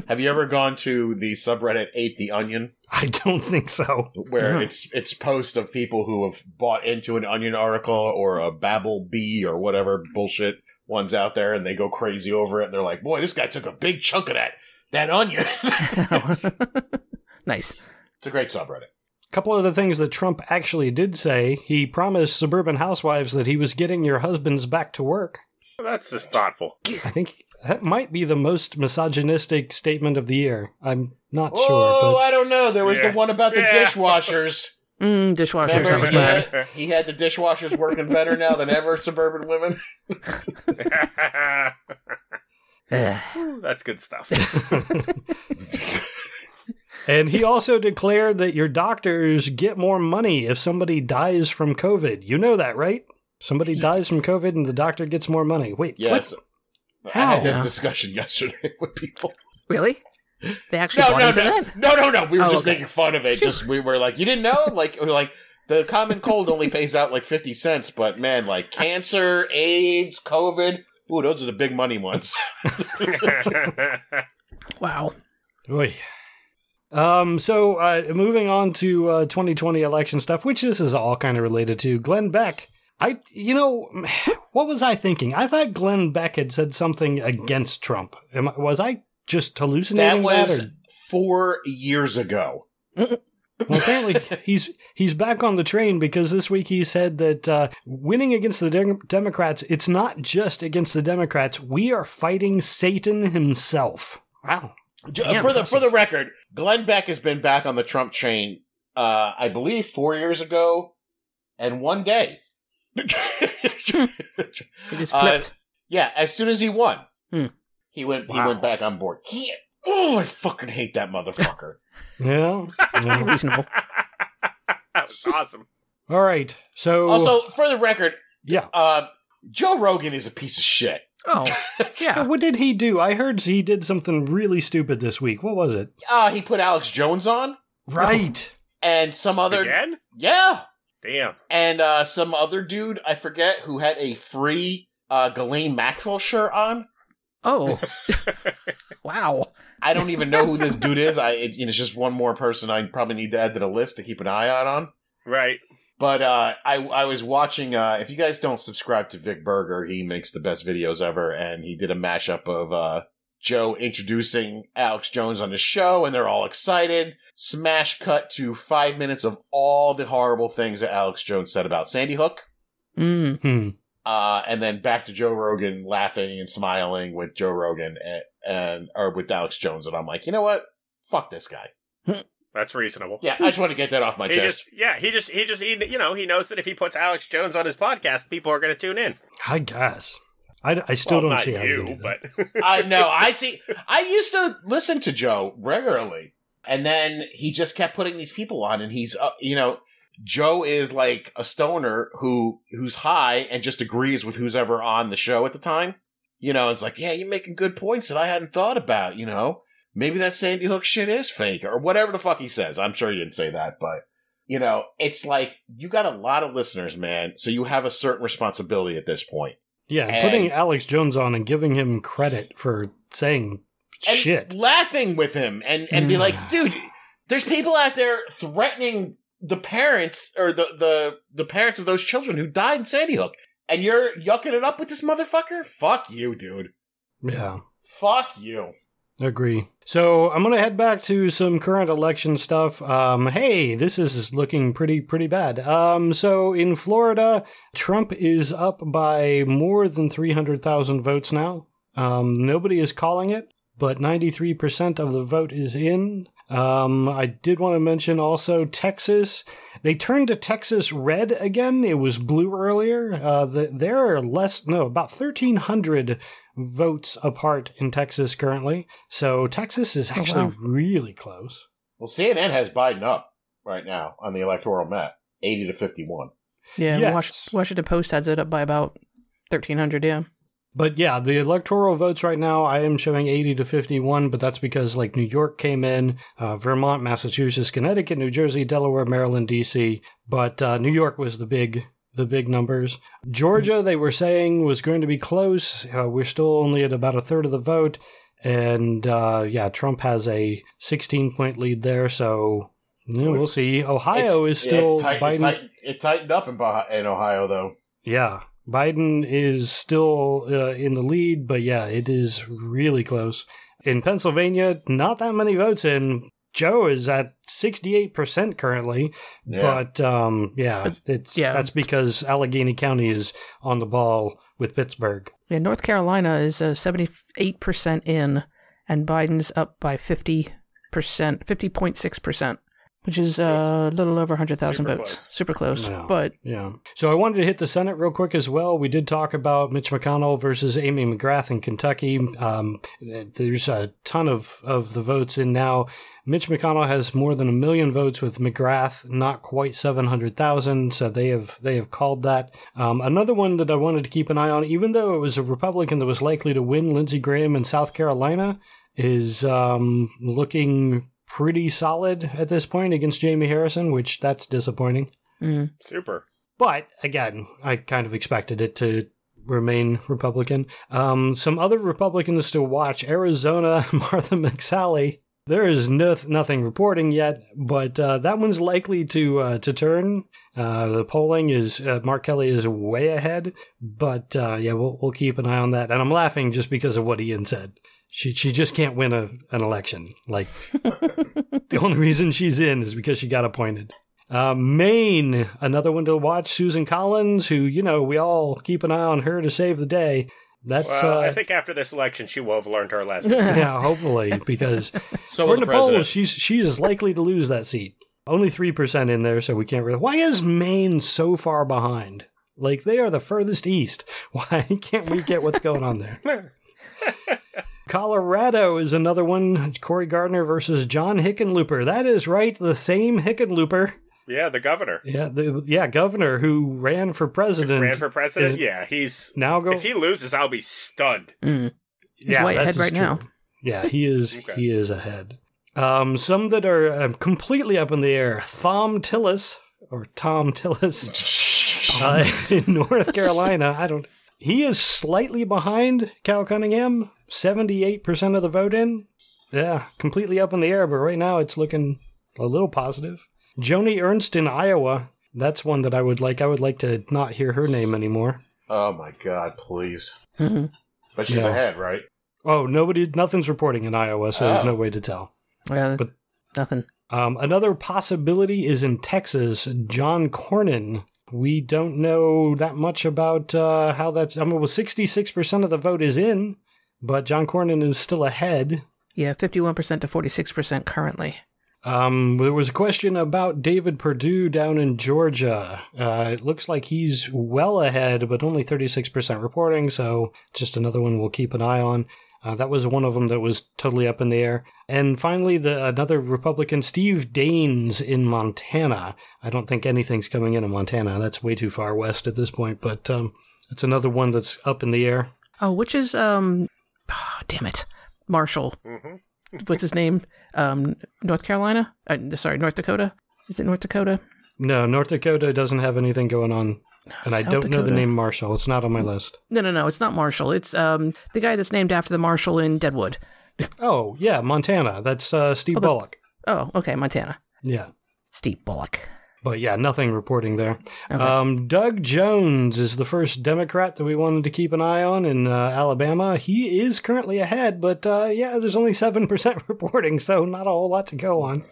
Have you ever gone to the subreddit "Ate the Onion"? I don't think so. where Yeah. it's it's posts of people who have bought into an onion article or a Babylon Bee or whatever bullshit ones out there and they go crazy over it and they're like boy this guy took a big chunk of that that onion nice. it's a great subreddit A couple of the things that Trump actually did say. He promised suburban housewives that he was getting your husbands back to work. That's just thoughtful. I think that might be the most misogynistic statement of the year. I'm not oh sure, Oh, i don't know there was Yeah. the one about the Yeah. dishwashers Mm, dishwashers. That Remember he had, he had the dishwashers working better now than ever suburban women That's good stuff. and he also declared that your doctors get more money if somebody dies from COVID. You know that, right? Somebody dies from COVID and the doctor gets more money. Wait, yes what? i had this How? discussion yesterday with people Really? They actually no, no, no, no, no, no. We were Oh, just okay. making fun of it. Just we were like, you didn't know, like, we were like the common cold only pays out like fifty cents, but man, like cancer, AIDS, COVID, ooh, those are the big money ones. Wow. Oy. Um, so uh, moving on to uh, 2020 election stuff, which this is all kind of related to. Glenn Beck, I, you know, what was I thinking? I thought Glenn Beck had said something against Trump. I, was I just hallucinating that? was or- four years ago. well, apparently he's he's back on the train because this week he said that uh, winning against the Dem- Democrats, it's not just against the Democrats. We are fighting Satan himself. Wow. Damn, for the for the record, Glenn Beck has been back on the Trump train, uh, I believe, four years ago, and one day. It just Uh, yeah, as soon as he won, Hmm. he went. He went back on board. He. Oh, I fucking hate that motherfucker. Yeah. yeah. Reasonable. that was awesome. All right. So Also, for the record, yeah. uh, Joe Rogan is a piece of shit. Oh, yeah. What did he do? I heard he did something really stupid this week. What was it? Uh, he put Alex Jones on Right. and some other. Again? Yeah. Damn. And uh, some other dude, I forget, who had a free uh, Ghislaine Maxwell shirt on. Oh, wow. I don't even know who this dude is. I it, you know, it's just one more person I probably need to add to the list to keep an eye out on. Right. But uh, I I was watching. Uh, if you guys don't subscribe to Vic Berger, he makes the best videos ever, and he did a mashup of uh, Joe introducing Alex Jones on the show, and they're all excited. Smash cut to five minutes of all the horrible things that Alex Jones said about Sandy Hook, Mm. Hmm. uh, and then back to Joe Rogan laughing and smiling with Joe Rogan and, and or with Alex Jones, and I'm like, you know what? Fuck this guy. That's reasonable. Yeah, I just want to get that off my He chest. just, yeah, he just, he just, he, you know, he knows that if he puts Alex Jones on his podcast, people are going to tune in. I guess. I, I still Well, don't not see how you you, do that. but I know. I see. I used to listen to Joe regularly, and then he just kept putting these people on, and he's, uh, you know, Joe is like a stoner who who's high and just agrees with who's ever on the show at the time. You know, it's like, yeah, you're making good points that I hadn't thought about. You know, maybe that Sandy Hook shit is fake or whatever the fuck he says. I'm sure he didn't say that, but. You know, it's like you got a lot of listeners, man. So you have a certain responsibility at this point. Yeah, and putting Alex Jones on and giving him credit for saying shit. laughing with him and and be Mm. like, dude, there's people out there threatening the parents or the the the parents of those children who died in Sandy Hook, and you're yucking it up with this motherfucker. Fuck you, dude. Yeah, Fuck you. agree. So I'm gonna head back to some current election stuff. Um, hey, this is looking pretty pretty bad. Um, so in Florida, Trump is up by more than three hundred thousand votes now. Um, nobody is calling it, but 93% of the vote is in. Um, I did want to mention also Texas. They turned to Texas red again. It was blue earlier. Uh, the, there are less, no, about 1,300 votes apart in Texas currently. So Texas is Oh, actually wow. really close. Well, CNN has Biden up right now on the electoral map, eighty to fifty-one. Yeah, Yes. Wash- Washington Post has it up by about 1,300, yeah. But yeah, the electoral votes right now, I am showing 80 to 51, but that's because like New York came in, uh, Vermont, Massachusetts, Connecticut, New Jersey, Delaware, Maryland, DC. But uh, New York was the big, the big numbers. Georgia, they were saying was going to be close. Uh, we're still only at about a third of the vote. And uh, yeah, Trump has a 16 point lead there. So yeah, we'll see. Ohio It's- is still yeah, it's tight, Biden. it, tight, it tightened up in, in Ohio though. Yeah, Biden is still uh, in the lead, but yeah, it is really close. In Pennsylvania, not that many votes in. Joe is at 68% currently, Yeah. but um, yeah, it's yeah. that's because Allegheny County is on the ball with Pittsburgh. Yeah, North Carolina is uh, 78% in, and Biden's up by 50%, 50.6%, which is uh, a little over 100,000 votes. close. Super close. Yeah. But Yeah. So I wanted to hit the Senate real quick as well. We did talk about Mitch McConnell versus Amy McGrath in Kentucky. Um, there's a ton of, of the votes in now. Mitch McConnell has more than a million votes with McGrath, not quite 700,000. So they have, they have called that. Um, another one that I wanted to keep an eye on, even though it was a Republican that was likely to win, Lindsey Graham in South Carolina, is um, looking pretty solid at this point against Jamie Harrison, which that's disappointing. mm, super. But again, I kind of expected it to remain Republican. Um, some other Republicans to watch Arizona, Martha McSally. There is no, nothing reporting yet, but uh, that one's likely to uh, to turn. Uh, the polling is uh, Mark Kelly is way ahead, but uh, yeah, we'll we'll keep an eye on that. And I'm laughing just because of what Ian said. She she just can't win a, an election. Like the only reason she's in is because she got appointed. Uh, Maine, another one to watch. Susan Collins, who you know we all keep an eye on her to save the day. That's Well, uh, I think after this election, she will have learned her lesson. yeah, hopefully because So will according the to polls, she's she is likely to lose that seat. Only three percent in there, so we can't really. Why is Maine so far behind? Like they are the furthest east. Why can't we get what's going on there? Colorado is another one. Cory Gardner versus John Hickenlooper. That is right, the same Hickenlooper. Yeah, the governor. Yeah, the yeah governor who ran for president Ran for president? is Yeah, he's. now go. If he loses, I'll be stunned. Mm. He's yeah, way ahead right true. now. Yeah, he is. Okay. He is ahead. Um, some that are um, completely up in the air. Thom Tillis or Tom Tillis uh, in North Carolina. I don't. He is slightly behind Cal Cunningham. Seventy-eight percent of the vote in. Yeah, completely up in the air. But right now, it's looking a little positive. Joni Ernst in Iowa. That's one that I would like. I would like to not hear her name anymore. Oh my god, please. Mhm. But she's Yeah. ahead, right? Oh, nobody, nothing's reporting in Iowa, so there's Oh. no way to tell. Well, But- nothing. Um, another possibility is in Texas. John Cornyn. We don't know that much about uh, how that's. I mean, well, sixty-six percent of the vote is in, but John Cornyn is still ahead. Yeah, 51% to 46% currently. Um, there was a question about David Perdue down in Georgia. Uh, it looks like he's well ahead, but only 36% reporting, so just another one we'll keep an eye on. Uh, that was one of them that was totally up in the air. And finally, the another Republican, Steve Daines in Montana. I don't think anything's coming in in Montana. That's way too far west at this point, but um, it's another one that's up in the air. Oh, which is, um, ah, damn it. Marshall. hmm What's his name? Um, North Carolina? Uh, sorry, North Dakota? Is it North Dakota? No, North Dakota doesn't have anything going on. And I don't know the name Marshall. It's not on my list. No, no, no. It's not Marshall. It's um the guy that's named after the Marshall in Deadwood. Oh, yeah, Montana. That's uh, Steve Oh, but- Bullock. Oh, okay, Montana. Yeah. Steve Bullock. But yeah, nothing reporting there. Okay. Um, Doug Jones is the first Democrat that we wanted to keep an eye on in uh, Alabama. He is currently ahead, but uh, yeah, there's only 7% reporting, so not a whole lot to go on.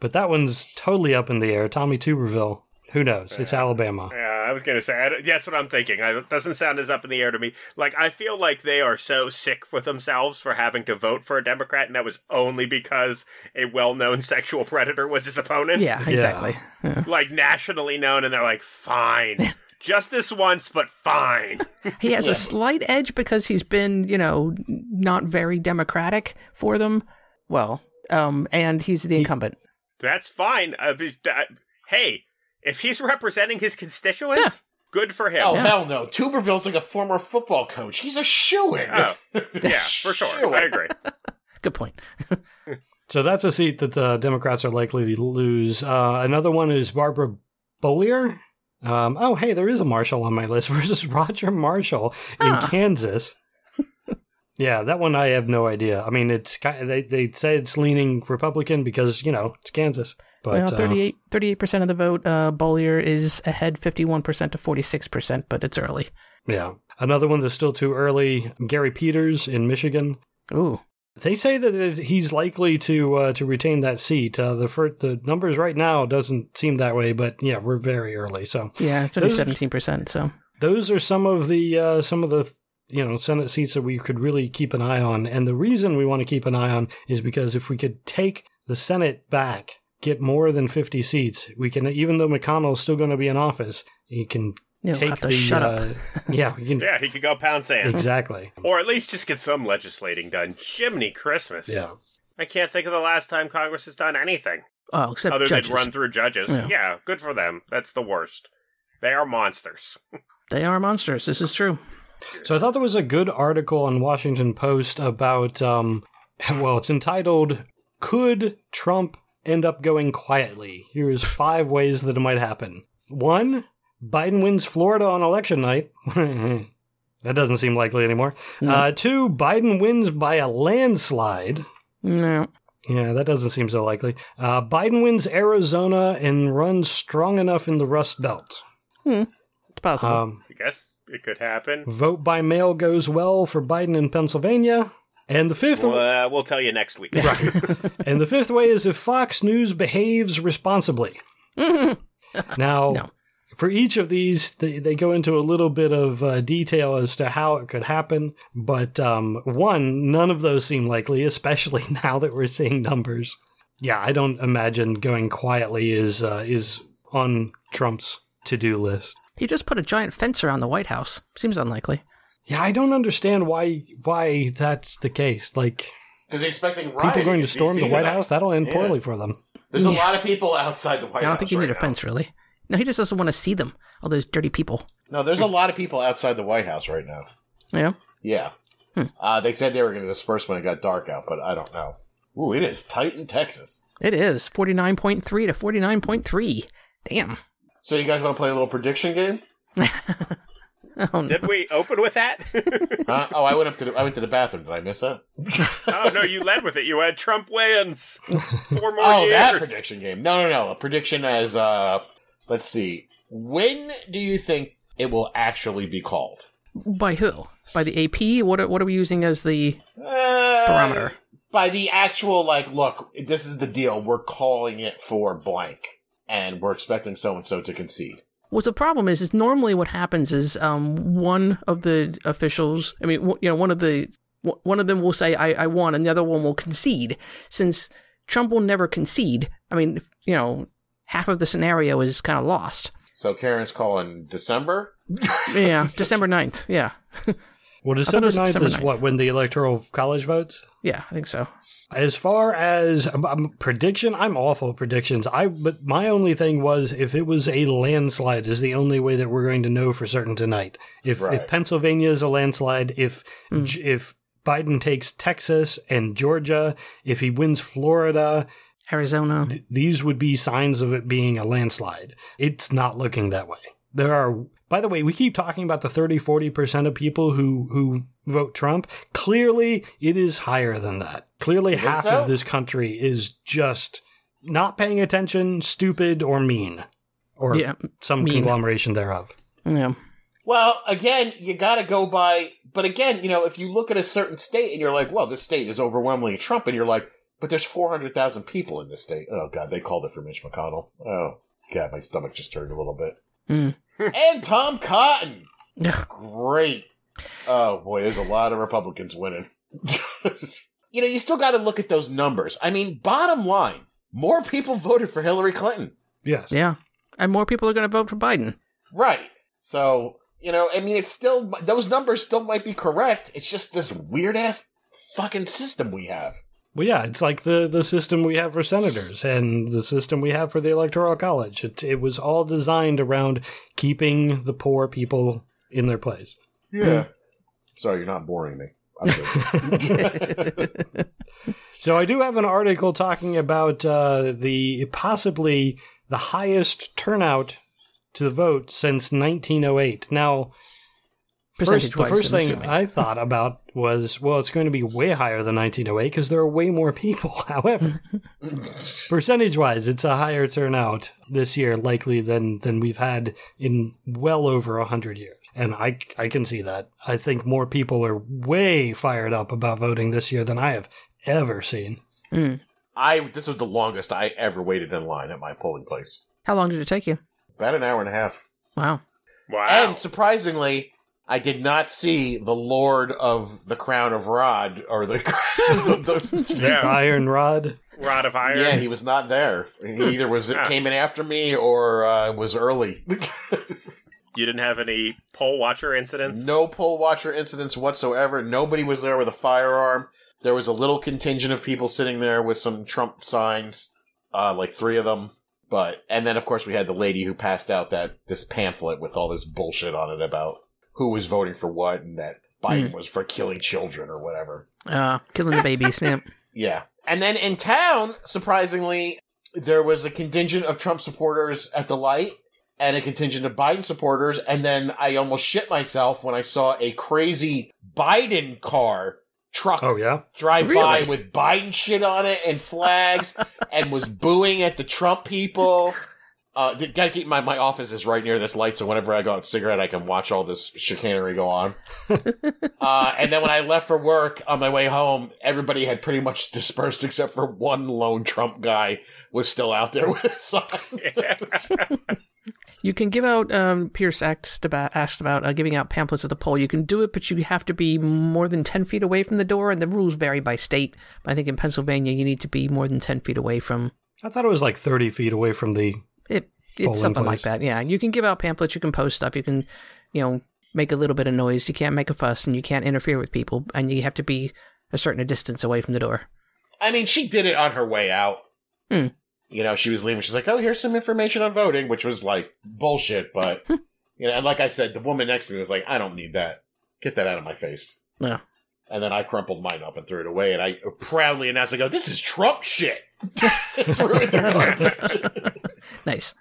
But that one's totally up in the air. Tommy Tuberville. Who knows? It's Alabama. Yeah, I was gonna say I that's what I'm thinking. I, it doesn't sound as up in the air to me. Like I feel like they are so sick with themselves for having to vote for a Democrat, and that was only because a well-known sexual predator was his opponent. Yeah, exactly. Yeah. like nationally known, and they're like, fine, just this once, but fine. He has Yeah. a slight edge because he's been, you know, not very democratic for them. Well, um, and he's the incumbent. That's fine. Uh, be- uh, hey, if he's representing his constituents, good for him. Oh Yeah. hell no! Tuberville's like a former football coach. He's a shoo in. Oh, yeah, for sure. I agree. Good point. So that's a seat that the Democrats are likely to lose. Uh, another one is Barbara Bollier. Um, oh, hey, there is a Marshall on my list versus Roger Marshall in Huh. Kansas. Yeah, that one I have no idea. I mean, it's they they say it's leaning Republican because you know it's Kansas. But well, uh, 38 percent of the vote. Uh, Bollier is ahead, fifty-one percent to forty-six percent, but it's early. yeah, another one that's still too early. Gary Peters in Michigan. Ooh, They say that he's likely to uh, to retain that seat. Uh, the the numbers right now doesn't seem that way, but yeah, we're very early. So yeah, it's only seventeen percent. So those are some of the uh, some of the you know Senate seats that we could really keep an eye on. And the reason we want to keep an eye on is because if we could take the Senate back, get more than fifty seats, we can. Even though McConnell's still going to be in office, he can you'll take have to the. shut uh, up. yeah, we can. Yeah, he could go pound sand. Exactly. Or at least just get some legislating done. Jiminy Christmas. Yeah. I can't think of the last time Congress has done anything. Oh, except Other judges. than run through judges. Yeah. Yeah. good for them. That's the worst. They are monsters. They are monsters. This is true. So I thought there was a good article on Washington Post about, um, well, it's entitled "Could Trump End Up Going Quietly?" Here's five ways that it might happen. One, Biden wins Florida on election night. that doesn't seem likely anymore. No. Uh, two, Biden wins by a landslide. No. Yeah, that doesn't seem so likely. Uh, Biden wins Arizona and runs strong enough in the Rust Belt. It's possible. Um, I guess it could happen. Vote by mail goes well for Biden in Pennsylvania. And the fifth Well, uh, we'll tell you next week. Right. and the fifth way is if Fox News behaves responsibly. Now, No. for each of these, they, they go into a little bit of uh, detail as to how it could happen. But um, one, none of those seem likely, especially now that we're seeing numbers. Yeah, I don't imagine going quietly is uh, is on Trump's to do list. He just put a giant fence around the White House. Seems unlikely. Yeah, I don't understand why why that's the case. Like Because he's expecting people rioting going to storm the White. House, that'll end Yeah. poorly for them. There's a lot of people outside the White House. I don't think you need right a fence, really. No, he just doesn't want to see them. All those dirty people. No, there's a lot of people outside the White House right now. Yeah. Yeah. Hmm. Uh, they said they were going to disperse when it got dark out, but I don't know. Ooh, it is tight in Texas. It is 49.3 to 49.3. Damn. So you guys want to play a little prediction game? Oh, no. Did we open with that? Huh? oh, I went up to the, I went to the bathroom. Did I miss that? oh no, you led with it. You had Trump wins four more Oh, years. that prediction game. No, no, no. A prediction as uh, let's see. When do you think it will actually be called? By who? By the AP? What are, what are we using as the Uh, barometer? By the actual like, look, this is the deal. We're calling it for blank, and we're expecting so and so to concede. Well, the problem is, is normally what happens is um, one of the officials, I mean, w- you know, one of the w- one of them will say, I, "I won," and the other one will concede. Since Trump will never concede, I mean, you know, half of the scenario is kind of lost. So Karen's calling December. Yeah, December 9th. Yeah, Well, December was 9th December is 9th. what, when the Electoral College votes? yeah, I think so. As far as um, um, prediction, I'm awful at predictions. I but my only thing was if it was a landslide is the only way that we're going to know for certain tonight. If Right. if Pennsylvania is a landslide, if. J- if Biden takes Texas and Georgia, if he wins Florida, Arizona. th- these would be signs of it being a landslide. It's not looking that way. There are by the way, we keep talking about the 30 40% of people who who vote Trump. Clearly, it is higher than that. Clearly half so? of this country is just not paying attention, stupid or mean or Yeah, some mean. conglomeration thereof. yeah. Well, again, you got to go by. But again, you know, if you look at a certain state and you're like, well, this state is overwhelmingly Trump, and you're like, but there's 400,000 people in this state. Oh, God, they called it for Mitch McConnell. Oh, God, my stomach just turned a little bit. Hmm. And Tom Cotton. Great. Oh, boy, there's a lot of Republicans winning. you know, you still got to look at those numbers. I mean, bottom line, more people voted for Hillary Clinton. Yes. Yeah. And more people are going to vote for Biden. Right. So, you know, I mean, it's still, those numbers still might be correct. It's just this weird ass fucking system we have. Well, yeah, it's like the, the system we have for senators and the system we have for the Electoral College. It, it was all designed around keeping the poor people in their place. Yeah. Sorry, you're not boring me. So I do have an article talking about uh, the possibly the highest turnout to the vote since 1908. Now, first, the first I'm thing assuming. I thought about was, well, it's going to be way higher than 1908 because there are way more people. However, percentage-wise, it's a higher turnout this year, likely than than we've had in well over a hundred years. And I, I can see that. I think more people are way fired up about voting this year than I have ever seen. Hmm. I, this was the longest I ever waited in line at my polling place. How long did it take you? About an hour and a half. Wow. Wow. And surprisingly, I did not see the Lord of the Crown of Rod or the, the, the- yeah. Iron Rod. Rod of iron. yeah, he was not there. He either was came in after me or uh, was early. You didn't have any poll watcher incidents? no poll watcher incidents whatsoever. Nobody was there with a firearm. There was a little contingent of people sitting there with some Trump signs, uh, like three of them. But and then of course we had the lady who passed out that this pamphlet with all this bullshit on it about who was voting for what and that Biden was for killing children or whatever. Uh, killing the babies. yeah. Yeah. And then in town, surprisingly, there was a contingent of Trump supporters at the light and a contingent of Biden supporters. And then I almost shit myself when I saw a crazy Biden car truck Oh yeah. drive by with Biden shit on it and flags and was booing at the Trump people. Uh, d- gotta keep my, my office is right near this light, so whenever I go out a cigarette, I can watch all this chicanery go on. uh, and then when I left for work on my way home, everybody had pretty much dispersed except for one lone Trump guy was still out there with a sign. You can give out. Um, Pierce asked about asked about uh, giving out pamphlets at the poll. You can do it, but you have to be more than ten feet away from the door, and the rules vary by state. But I think in Pennsylvania, you need to be more than ten feet away from I thought it was like 30 feet away from the. It. It's Polling something like that. Yeah, you can give out pamphlets. You can post stuff. You can, you know, make a little bit of noise. You can't make a fuss, and you can't interfere with people. And you have to be a certain distance away from the door. I mean, she did it on her way out. Hmm. you know, she was leaving. She's like, "Oh, here's some information on voting," which was like bullshit. But you know, and like I said, the woman next to me was like, "I don't need that. Get that out of my face." Yeah. And then I crumpled mine up and threw it away. And I proudly announced, "I go, this is Trump shit." Nice.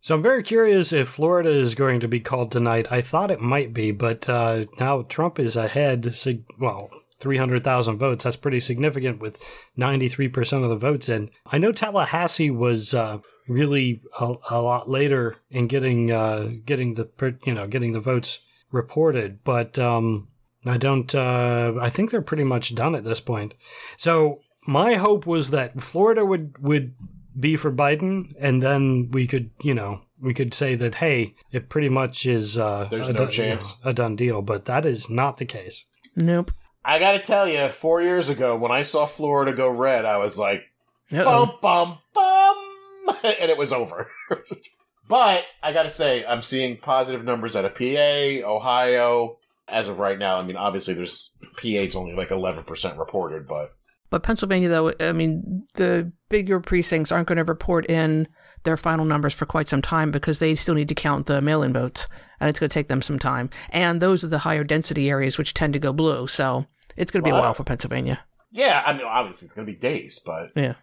So I'm very curious if Florida is going to be called tonight. I thought it might be, but uh, now Trump is ahead. sig- Well, 300,000 votes. That's pretty significant with 93% of the votes in. I know Tallahassee was uh, really a, a lot later in getting uh, getting the you know getting the votes reported, but um, I don't. Uh, I think they're pretty much done at this point. So my hope was that Florida would would be for Biden, and then we could, you know, we could say that hey, it pretty much is uh, There's a, no done- chance. a done deal. But that is not the case. Nope. I got to tell you, four years ago when I saw Florida go red, I was like, Uh-oh. bum bum bum, and it was over. but I got to say, I'm seeing positive numbers out of PA, Ohio. As of right now, I mean, obviously, there's PA's only like 11% reported, but But Pennsylvania, though, I mean, the bigger precincts aren't going to report in their final numbers for quite some time because they still need to count the mail in votes, and it's going to take them some time. And those are the higher density areas which tend to go blue, so it's going to be Well, a while for Pennsylvania. yeah, I mean, obviously, it's going to be days, but Yeah.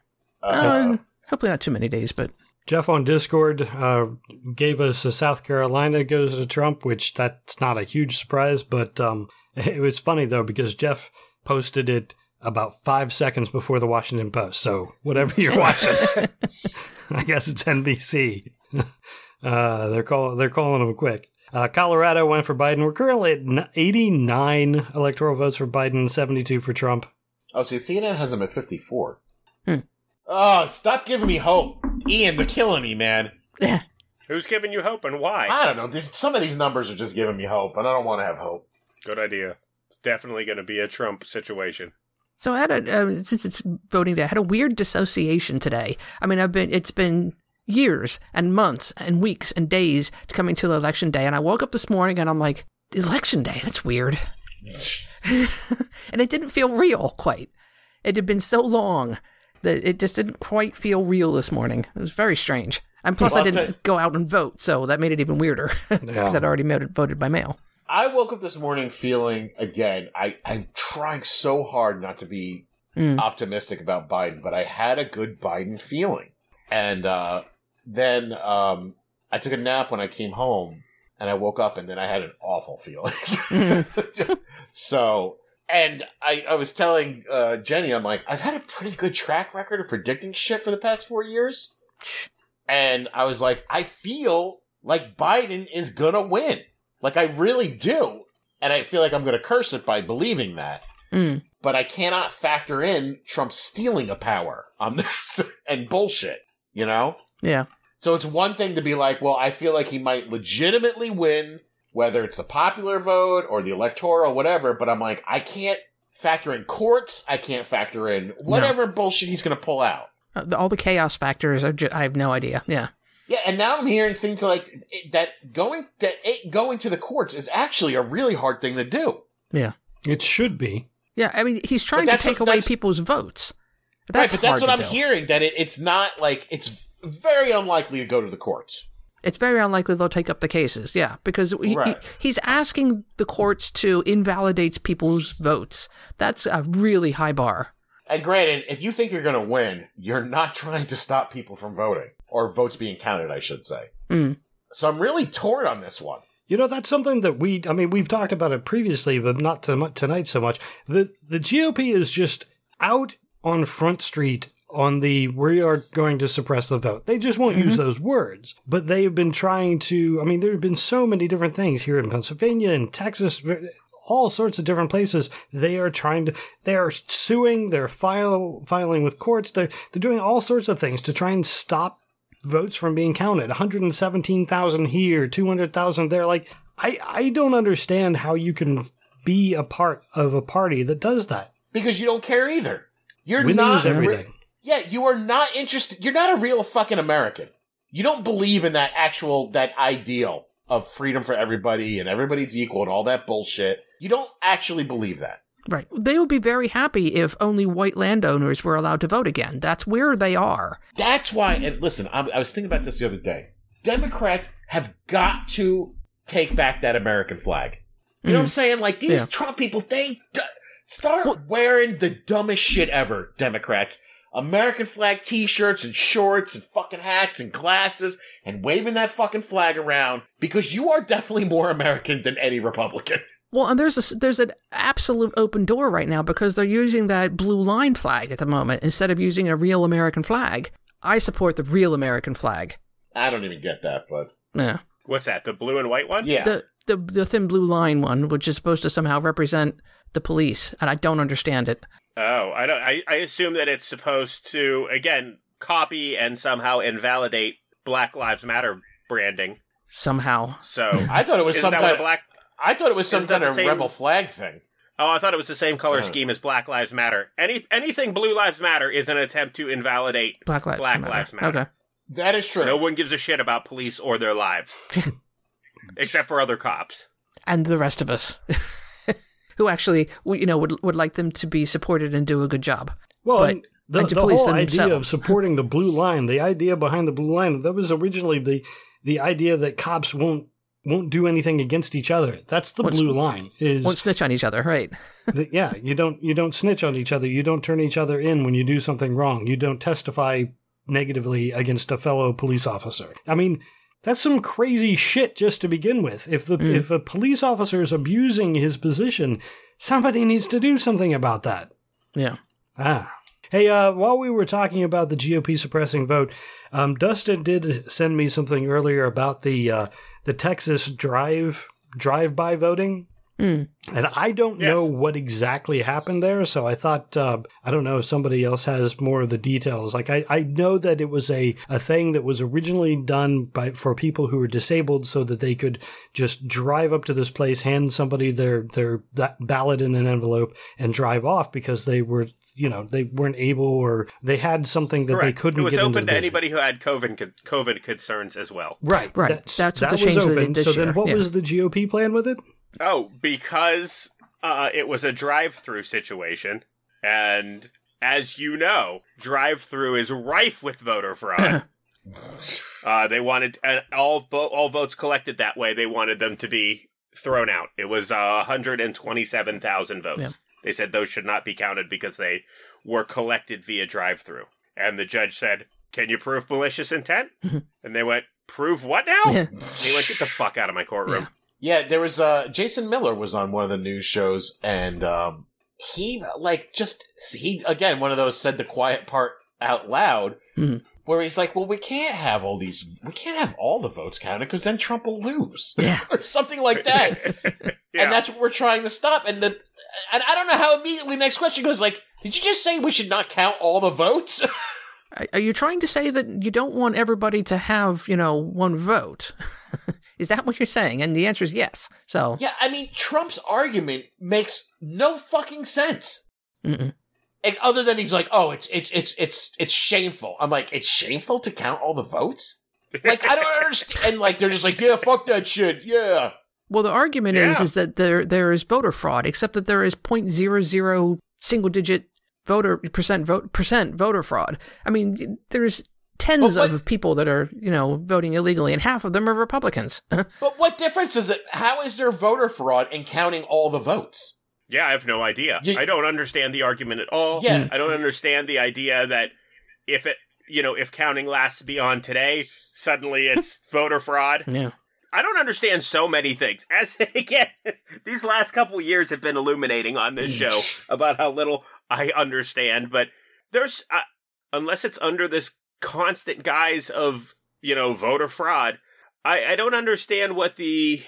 uh, Uh, hopefully, not too many days, but Jeff on Discord uh, gave us a South Carolina goes to Trump, which that's not a huge surprise, but um, it was funny though because Jeff posted it about five seconds before the Washington Post. So whatever you're watching, I guess it's NBC. uh, they're call they're calling them quick. Uh, Colorado went for Biden. We're currently at 89 electoral votes for Biden, 72 for Trump. oh, see, CNN has them at 54. Hmm. Oh, stop giving me hope. Ian, they're killing me, man. yeah. Who's giving you hope and why? I don't know. This, some of these numbers are just giving me hope, and I don't want to have hope. Good idea. It's definitely going to be a Trump situation. So I had a uh, since it's voting day, I had a weird dissociation today. I mean, I've been it's been years and months and weeks and days to coming to election day, and I woke up this morning and I'm like, election day, that's weird, and it didn't feel real quite. It had been so long that it just didn't quite feel real this morning. It was very strange, and plus Well, I didn't tell- go out and vote, so that made it even weirder because Yeah. I'd already voted by mail. I woke up this morning feeling again. I I'm trying so hard not to be Mm. optimistic about Biden, but I had a good Biden feeling. And uh, then um, I took a nap when I came home, and I woke up, and then I had an awful feeling. so, and I I was telling uh, Jenny, I'm like, I've had a pretty good track record of predicting shit for the past four years, and I was like, I feel like Biden is gonna win. Like I really do. And I feel like I'm going to curse it by believing that. Mm. But I cannot factor in Trump stealing a power on this and bullshit, you know? Yeah. So it's one thing to be like, well, I feel like he might legitimately win, whether it's the popular vote or the electoral, whatever, but I'm like, I can't factor in courts. I can't factor in whatever bullshit he's going to pull out. Uh, the- all the chaos factors, are ju- I have no idea. Yeah. Yeah, and now I'm hearing things like it, that going that it going to the courts is actually a really hard thing to do. Yeah, it should be. Yeah, I mean, he's trying to take what- away people's votes. right, That's but that's what I'm do. hearing. That it, it's not like it's very unlikely to go to the courts. It's very unlikely they'll take up the cases. Yeah, because he, Right. he- he's asking the courts to invalidate people's votes. That's a really high bar. And granted, if you think you're going to win, you're not trying to stop people from voting or votes being counted, I should say. Mm. So I'm really torn on this one. You know, that's something that we, I mean, we've talked about it previously, but not to, tonight so much. The, the GOP is just out on Front Street on the we are going to suppress the vote. They just won't use those words, but they've been trying to, I mean, there have been so many different things here in Pennsylvania and Texas, all sorts of different places. They are trying to, they are suing, they're file, filing with courts, they're, they're doing all sorts of things to try and stop votes from being counted 117,000 here 200,000 there like I I don't understand how you can be a part of a party that does that Because you don't care either. You're winning not is everything Yeah, you are not interested. You're not a real fucking American. You don't believe in that actual, that ideal of freedom for everybody and everybody's equal and all that bullshit. You don't actually believe that. Right. They would be very happy if only white landowners were allowed to vote again. That's where they are. That's why. And listen, I, I was thinking about this the other day. Democrats have got to take back that American flag. You know what I'm mm-hmm. saying? Like these Yeah. Trump people, they d- start wearing the dumbest shit ever. Democrats, American flag T-shirts and shorts and fucking hats and glasses and waving that fucking flag around because you are definitely more American than any Republican. Well, and there's a, there's an absolute open door right now because they're using that blue line flag at the moment instead of using a real American flag. I support the real American flag. I don't even get that, but Yeah. What's that? The blue and white one? yeah, The, the the thin blue line one, which is supposed to somehow represent the police, and I don't understand it. Oh, I don't. I, I assume that it's supposed to again copy and somehow invalidate Black Lives Matter branding. Somehow. So I thought it was isn't some kind of. black? I thought it was some that kind the of same- rebel flag thing. Oh, I thought it was the same color scheme as Black Lives Matter. Any anything Blue Lives Matter is an attempt to invalidate. Black Lives Black Matter. Lives Matter. Okay. That is true. No one gives a shit about police or their lives, except for other cops. And the rest of us. Who actually, you know, would would like them to be supported and do a good job. Well, But- and the, the whole idea of supporting the blue line, the idea behind the blue line, that was originally the the idea that cops won't won't do anything against each other. That's the Won't- blue line. Is Won't snitch on each other, right? that, yeah, you don't you don't snitch on each other. You don't turn each other in when you do something wrong. You don't testify negatively against a fellow police officer. I mean, that's some crazy shit just to begin with. If the Mm. if a police officer is abusing his position, somebody needs to do something about that. Yeah. Ah. Hey, uh, while we were talking about the GOP suppressing vote, um, Dustin did send me something earlier about the uh, the Texas drive drive by voting. Mm. And I don't Yes. know what exactly happened there, so I thought uh, I don't know if somebody else has more of the details. Like I, I know that it was a, a thing that was originally done by for people who were disabled, so that they could just drive up to this place, hand somebody their their that ballot in an envelope, and drive off because they were you know they weren't able or they had something that they couldn't It was get into open the to business. anybody who had COVID COVID concerns as well. Right, Right. That's, That's what that the was change they open. did So this then, what Yeah. was the GOP plan with it? Oh, because uh, it was a drive-through situation, and as you know, drive-through is rife with voter fraud. uh, they wanted and all vo- all votes collected that way. They wanted them to be thrown out. It was uh, 127,000 votes. Yeah. They said those should not be counted because they were collected via drive-through. And the judge said, "Can you prove malicious intent?" and they went, "Prove what now?" Yeah. And he went, "Get the fuck out of my courtroom." Yeah, there was uh Jason Miller was on one of the news shows and um he like just he again one of those said the quiet part out loud Mhm. where he's like, "Well, we can't have all these we can't have all the votes counted because then Trump will lose." Yeah. or something like that. Yeah. And that's what we're trying to stop and the and I don't know how immediately next question goes like, "Did you just say we should not count all the votes?" Are- Are you trying to say that you don't want everybody to have, you know, one vote? is that what you're saying? And the answer is yes. So, yeah, I mean, Trump's argument makes no fucking sense. mm-mm. And other than he's like, oh, it's it's it's it's it's shameful. I'm like, it's shameful to count all the votes. Like I don't understand. And like they're just like, yeah, fuck that shit. Yeah, well, the argument is Yeah. is that there there is voter fraud, except that there is 0.00 single digit voter percent vote percent voter fraud. I mean, there's tens But what- of people that are, you know, voting illegally, and half of them are Republicans. but what difference is it? How is there voter fraud in counting all the votes? Yeah, I have no idea. You- I don't understand the argument at all. Yeah. I don't understand the idea that if it, you know, if counting lasts beyond today, suddenly it's voter fraud. yeah. I don't understand so many things. As again, these last couple years have been illuminating on this show about how little I understand. But there's, uh, unless it's under this constant guise of you know voter fraud, I, I don't understand what the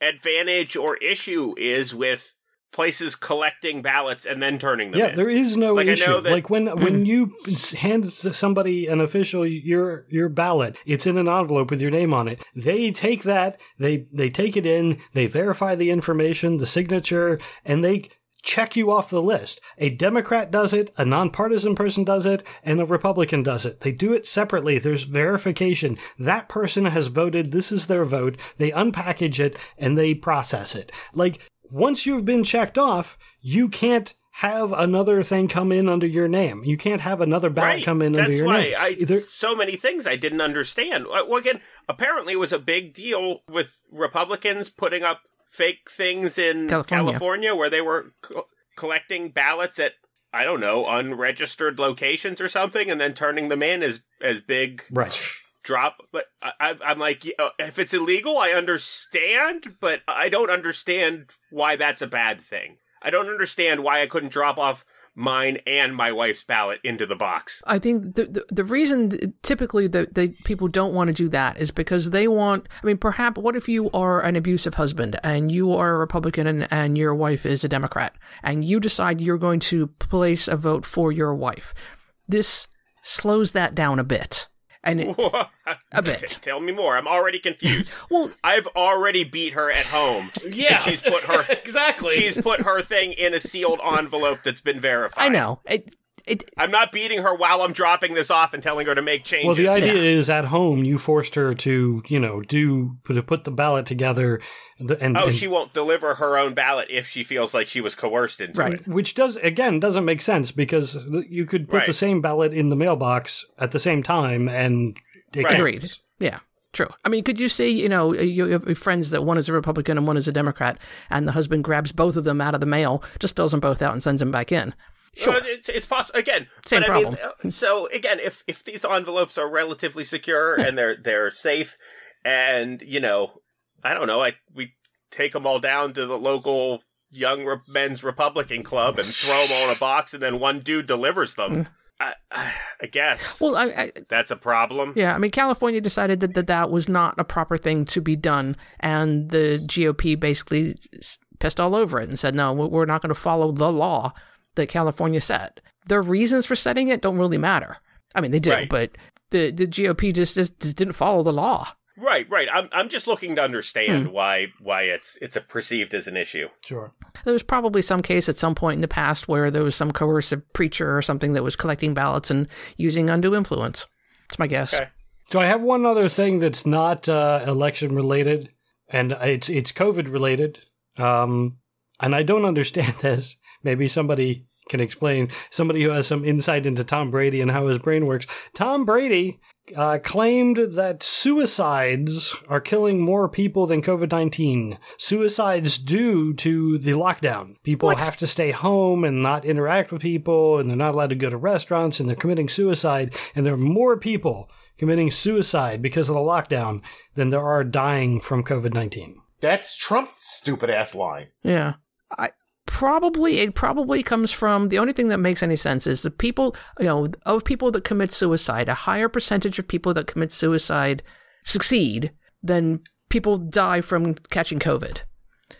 advantage or issue is with places collecting ballots and then turning them Yeah, in. there is no Like, issue. know that- like when when you hand somebody an official your your ballot, it's in an envelope with your name on it. They take that, they they take it in, they verify the information, the signature, and they check you off the list. A Democrat does it, a nonpartisan person does it, and a Republican does it. They do it separately. There's verification. That person has voted. This is their vote. They unpackage it and they process it. Like once you've been checked off, you can't have another thing come in under your name. You can't have another ballot Right. come in That's under your why name. I Either- so many things I didn't understand. Well, again, apparently it was a big deal with Republicans putting up fake things in California. California, where they were co- collecting ballots at I don't know unregistered locations or something, and then turning them in as as big right. Drop. But I, I'm like, uh, if it's illegal, I understand, but I don't understand why that's a bad thing. I don't understand why I couldn't drop off mine and my wife's ballot into the box. I think the, the the reason typically that the people don't want to do that is because they want. I mean, perhaps what if you are an abusive husband and you are a Republican and, and your wife is a Democrat and you decide you're going to place a vote for your wife? This slows that down a bit, and it, a bit. Tell me more. I'm already confused. Well, I've already beat her at home. Yeah. She's put her exactly. she's put her thing in a sealed envelope that's been verified. I know it. It I'm not beating her while I'm dropping this off and telling her to make changes. Well, the idea Yeah. is at home you forced her to, you know, do to put the ballot together, the- and, Oh, and- she won't deliver her own ballot if she feels like she was coerced into Right. it. which does again doesn't make sense because you could put the same ballot in the mailbox at the same time and take it Right. agreed. Yeah. True. I mean, could you see, you know, you have friends that one is a Republican and one is a Democrat, and the husband grabs both of them out of the mail, just fills them both out, and sends them back in? Sure. Uh, it's it's possible again. Same but I problem. mean, uh, so again, if if these envelopes are relatively secure and they're they're safe, and you know, I don't know, I we take them all down to the local young re- men's Republican club and throw them all in a box, and then one dude delivers them. I, I, I guess Well, I, I, that's a problem. yeah, I mean, California decided that, that that was not a proper thing to be done, and the GOP basically pissed all over it and said, no, we're not going to follow the law that California set. Their reasons for setting it don't really matter. I mean, they do, Right. but the, the GOP just, just, just didn't follow the law. Right, right. I'm I'm just looking to understand Hmm. why why it's it's a perceived as an issue. Sure. There was probably some case at some point in the past where there was some coercive preacher or something that was collecting ballots and using undue influence. That's my guess. Okay. So I have one other thing that's not uh, election related, and it's it's COVID related. Um, and I don't understand this. Maybe somebody can explain. Somebody who has some insight into Tom Brady and how his brain works. Tom Brady uh, claimed that suicides are killing more people than COVID nineteen. Suicides due to the lockdown. People What? have to stay home and not interact with people, and they're not allowed to go to restaurants, and they're committing suicide. And there are more people committing suicide because of the lockdown than there are dying from COVID 19. That's Trump's stupid ass line. Yeah. I probably it probably comes from the only thing that makes any sense is the people, you know, of people that commit suicide, a higher percentage of people that commit suicide succeed than people die from catching COVID.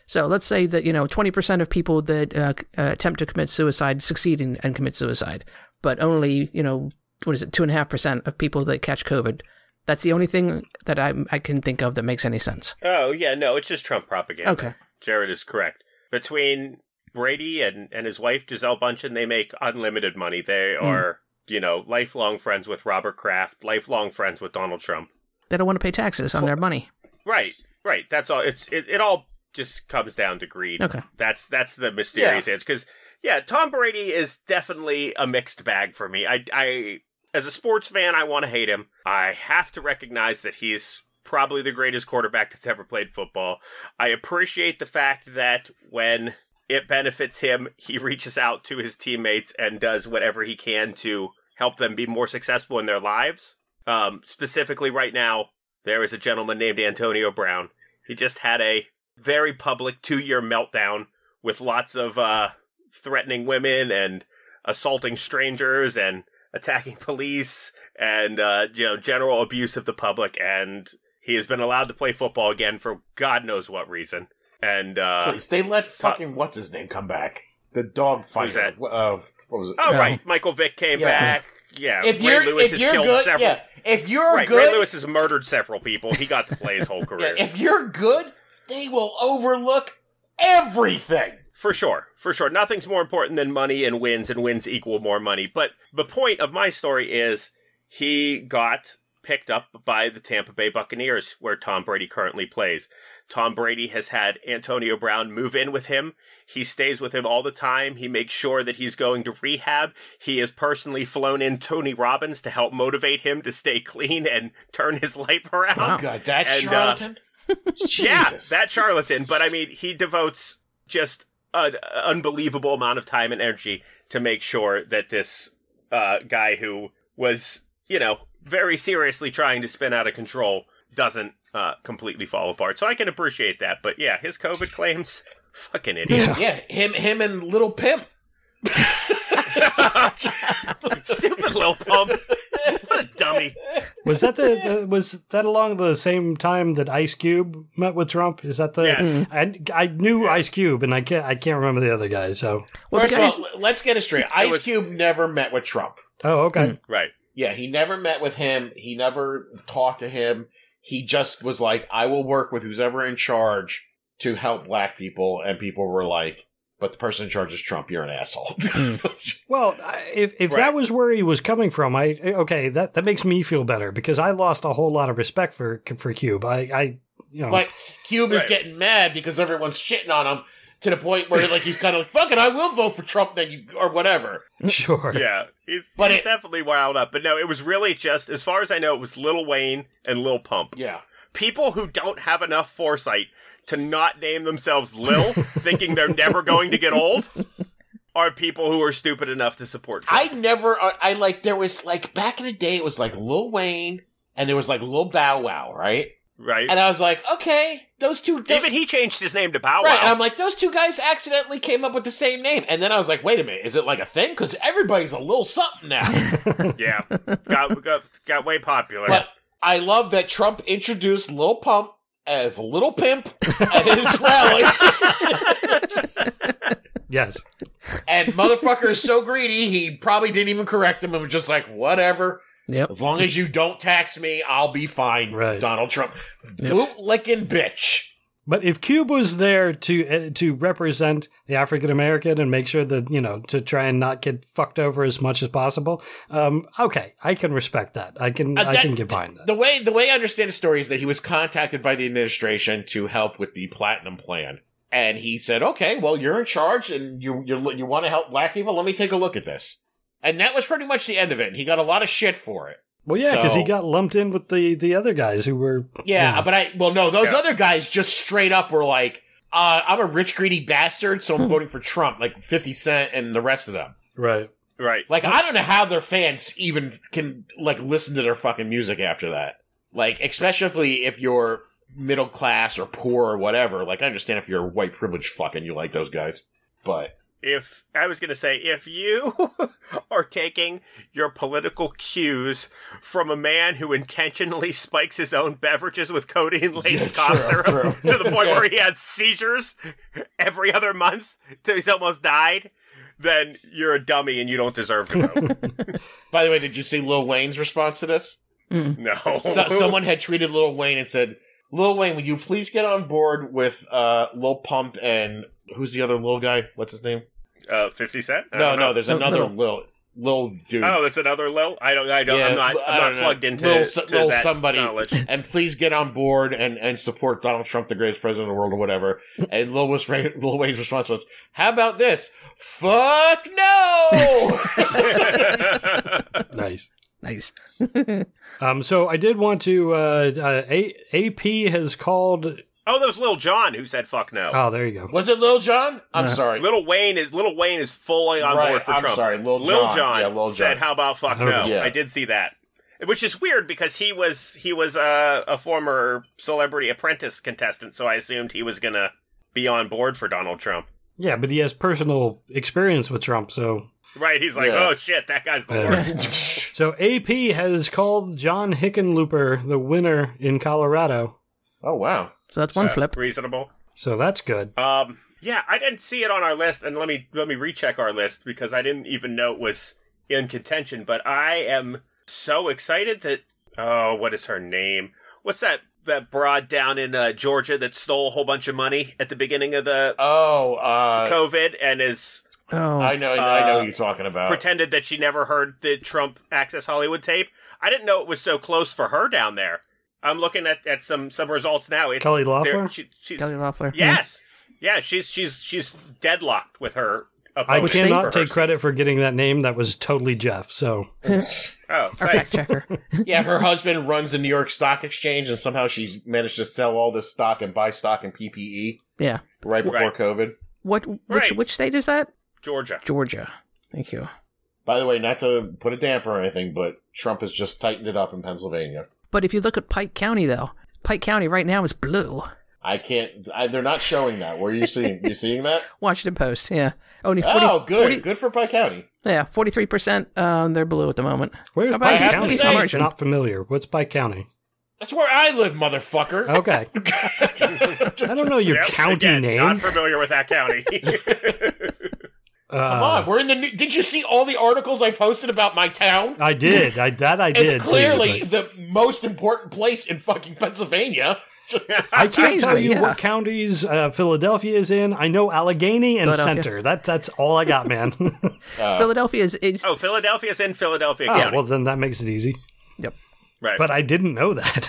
So let's say that, you know, 20% of people that uh, uh, attempt to commit suicide succeed in, and commit suicide, but only, you know, what is it, 2.5% of people that catch COVID. That's the only thing that I, I can think of that makes any sense. Oh yeah, no, it's just Trump propaganda. Okay. Jared is correct. Between Brady and, and his wife Gisele Bündchen, they make unlimited money. They Hmm. are, you know, lifelong friends with Robert Kraft, lifelong friends with Donald Trump. They don't want to pay taxes on their money. Right, right. That's all. It's it, it all just comes down to greed. Okay. That's that's the mysterious answer. Because yeah, Tom Brady is definitely a mixed bag for me. I I as a sports fan, I want to hate him. I have to recognize that he's probably the greatest quarterback that's ever played football. I appreciate the fact that when it benefits him, he reaches out to his teammates and does whatever he can to help them be more successful in their lives. Um, specifically, right now, there is a gentleman named Antonio Brown. He just had a very public two year meltdown with lots of uh, threatening women and assaulting strangers and attacking police and uh, you know general abuse of the public. And he has been allowed to play football again for God knows what reason. And uh, Please, they let fucking what's his name come back. The dog fighter. that? Uh, what was it? oh Yeah. right, Michael Vick came Yeah. back. Yeah, If Ray you're Lewis if has you're killed good, several. yeah. If you're Right, good, Ray Lewis has murdered several people. He got to play his whole yeah, career. if you're good, they will overlook everything. For sure, for sure. Nothing's more important than money and wins, and wins equal more money. But the point of my story is he got picked up by the Tampa Bay Buccaneers, where Tom Brady currently plays. Tom Brady has had Antonio Brown move in with him. He stays with him all the time. He makes sure that he's going to rehab. He has personally flown in Tony Robbins to help motivate him to stay clean and turn his life around. Oh god, that And, uh, charlatan. Yeah, that charlatan. But I mean, he devotes just an unbelievable amount of time and energy to make sure that this uh, guy who was, you know, very seriously trying to spin out of control doesn't uh, completely fall apart. So I can appreciate that. But yeah, his COVID claims, fucking idiot. yeah, him, him, and Lil Pump. Stupid little pump. What a dummy. Was that the, the was that along the same time that Ice Cube met with Trump? Is that the? Yes. I, I knew Ice Cube, and I can't I can't remember the other guy. So Well, First guys, of all, let's get it straight. Ice was- Cube never met with Trump. oh okay, Right. Yeah, he never met with him. He never talked to him. He just was like, I will work with who's ever in charge to help black people. And people were like, but the person in charge is Trump. You're an asshole. Well, if if Right. that was where he was coming from, I okay that that makes me feel better because I lost a whole lot of respect for for Cube. I I you know but Cube is getting mad because everyone's shitting on him to the point where like he's kind of like, fuck it, I will vote for Trump then you, or whatever. sure Yeah, he's, But he's it- definitely wild up. But no, it was really just, as far as I know, it was Lil Wayne and Lil Pump. Yeah. people who don't have enough foresight to not name themselves Lil, thinking they're never going to get old, are people who are stupid enough to support Trump. I never, I, I like, there was like, back in the day, it was like Lil Wayne and there was like Lil Bow Wow, right? Right? And I was like, okay, those two, those, Even he changed his name to Bow Right, and I'm like, those two guys accidentally came up with the same name. And then I was like, wait a minute, is it like a thing? Because everybody's a little something now. yeah, got, got got way popular. but I love that Trump introduced Lil Pump as Little Pimp at his rally. yes and motherfucker is so greedy, he probably didn't even correct him and was just like, whatever. Yep. As long as you don't tax me, I'll be fine, Right. Donald Trump. Yep. Boot licking bitch. But if Cube was there to uh, to represent the African American and make sure that you know to try and not get fucked over as much as possible, um, okay, I can respect that. I can Uh, I can get behind that. The way the way I understand the story is that he was contacted by the administration to help with the platinum plan, and he said, "Okay, well, you're in charge, and you you you want to help black people. Let me take a look at this." And that was pretty much the end of it. And he got a lot of shit for it. Well, yeah, because he got lumped in with the the other guys who were Yeah, Yeah. but I well, no, those Yeah. other guys just straight up were like, uh, "I'm a rich greedy bastard, so I'm voting for Trump." Like Fifty Cent and the rest of them. right. right. Like I don't know how their fans even can like listen to their fucking music after that. Like especially if you're middle class or poor or whatever. Like I understand if you're a white privileged fucking you like those guys. But if I was going to say, if you are taking your political cues from a man who intentionally spikes his own beverages with codeine laced Yeah, cough syrup true. to the point Yeah. where he has seizures every other month till he's almost died, then you're a dummy and you don't deserve to vote. by the way, did you see Lil Wayne's response to this? no. So, someone had tweeted Lil Wayne and said, "Lil Wayne, will you please get on board with uh Lil Pump and who's the other little guy? What's his name? uh, 50 Cent? I No, no, know. there's No, another Lil. Lil Lil dude. Oh, that's another Lil. I don't. I don't. Yeah, I'm not. I I'm don't not know. plugged into, Lil to Lil that somebody. knowledge. and please get on board and, and support Donald Trump, the greatest president of the world, or whatever. And Lil, was, Lil Wayne's response was, "How about this? Fuck no!" Nice. Nice. Um, so I did want to. Uh, uh, A- AP has called. oh, that was Lil Jon who said "fuck no." Oh, there you go. was it Lil Jon? I'm Uh, sorry. Little Wayne is Little Wayne is fully on Right, board for I'm Trump. sorry, Lil Lil Jon. John, Yeah, Lil said, "How about fuck Okay. no?" Yeah. I did see that, which is weird because he was he was uh, a former Celebrity Apprentice contestant, so I assumed he was gonna be on board for Donald Trump. Yeah, but he has personal experience with Trump, so Right? He's like, Yeah. "Oh shit, that guy's the Yeah. worst." so AP has called John Hickenlooper the winner in Colorado. oh wow. So that's one So, flip. reasonable. So that's good. Um, yeah, I didn't see it on our list, and let me let me recheck our list because I didn't even know it was in contention. But I am so excited that oh, what is her name? What's that that broad down in uh, Georgia that stole a whole bunch of money at the beginning of the Oh, uh, COVID and is Oh, I know, I know Uh, who you're talking about. Pretended that she never heard the Trump Access Hollywood tape. I didn't know it was so close for her down there. I'm looking at, at some some results now. It's Kelly Loeffler? She, she's Kelly Loeffler. yes, yeah. She's she's she's deadlocked with her. I cannot for her take credit for getting that name. That was totally Jeff. So Oh, Our fact checker. yeah, her husband runs the New York Stock Exchange, and somehow she's managed to sell all this stock and buy stock in PPE yeah. right before Right. COVID. What? Which Right. which state is that? Georgia. Georgia. Thank you. By the way, not to put a damper or anything, but Trump has just tightened it up in Pennsylvania. But if you look at Pike County, though, Pike County right now is blue. I can't. I, they're not showing that. Where are you seeing? You seeing that? Washington Post. Yeah. Only 40, oh, good, 40 good for Pike County. Yeah, forty three percent. Um, they're blue at the moment. where's How Pike County? East I'm not familiar. What's Pike County? That's where I live, motherfucker. Okay, I don't know your Yep, county again, name. Not familiar with that county. Come Uh, on, we're in the. New- Did you see all the articles I posted about my town? I did. I that I did. It's see, clearly but the most important place in fucking Pennsylvania. I can't tell you yeah. what counties uh, Philadelphia is in. I know Allegheny and Centre. That that's all I got, man. Uh, Philadelphia is. is oh, Philadelphia's in Philadelphia oh, County. well then that makes it easy. Yep. Right. But I didn't know that.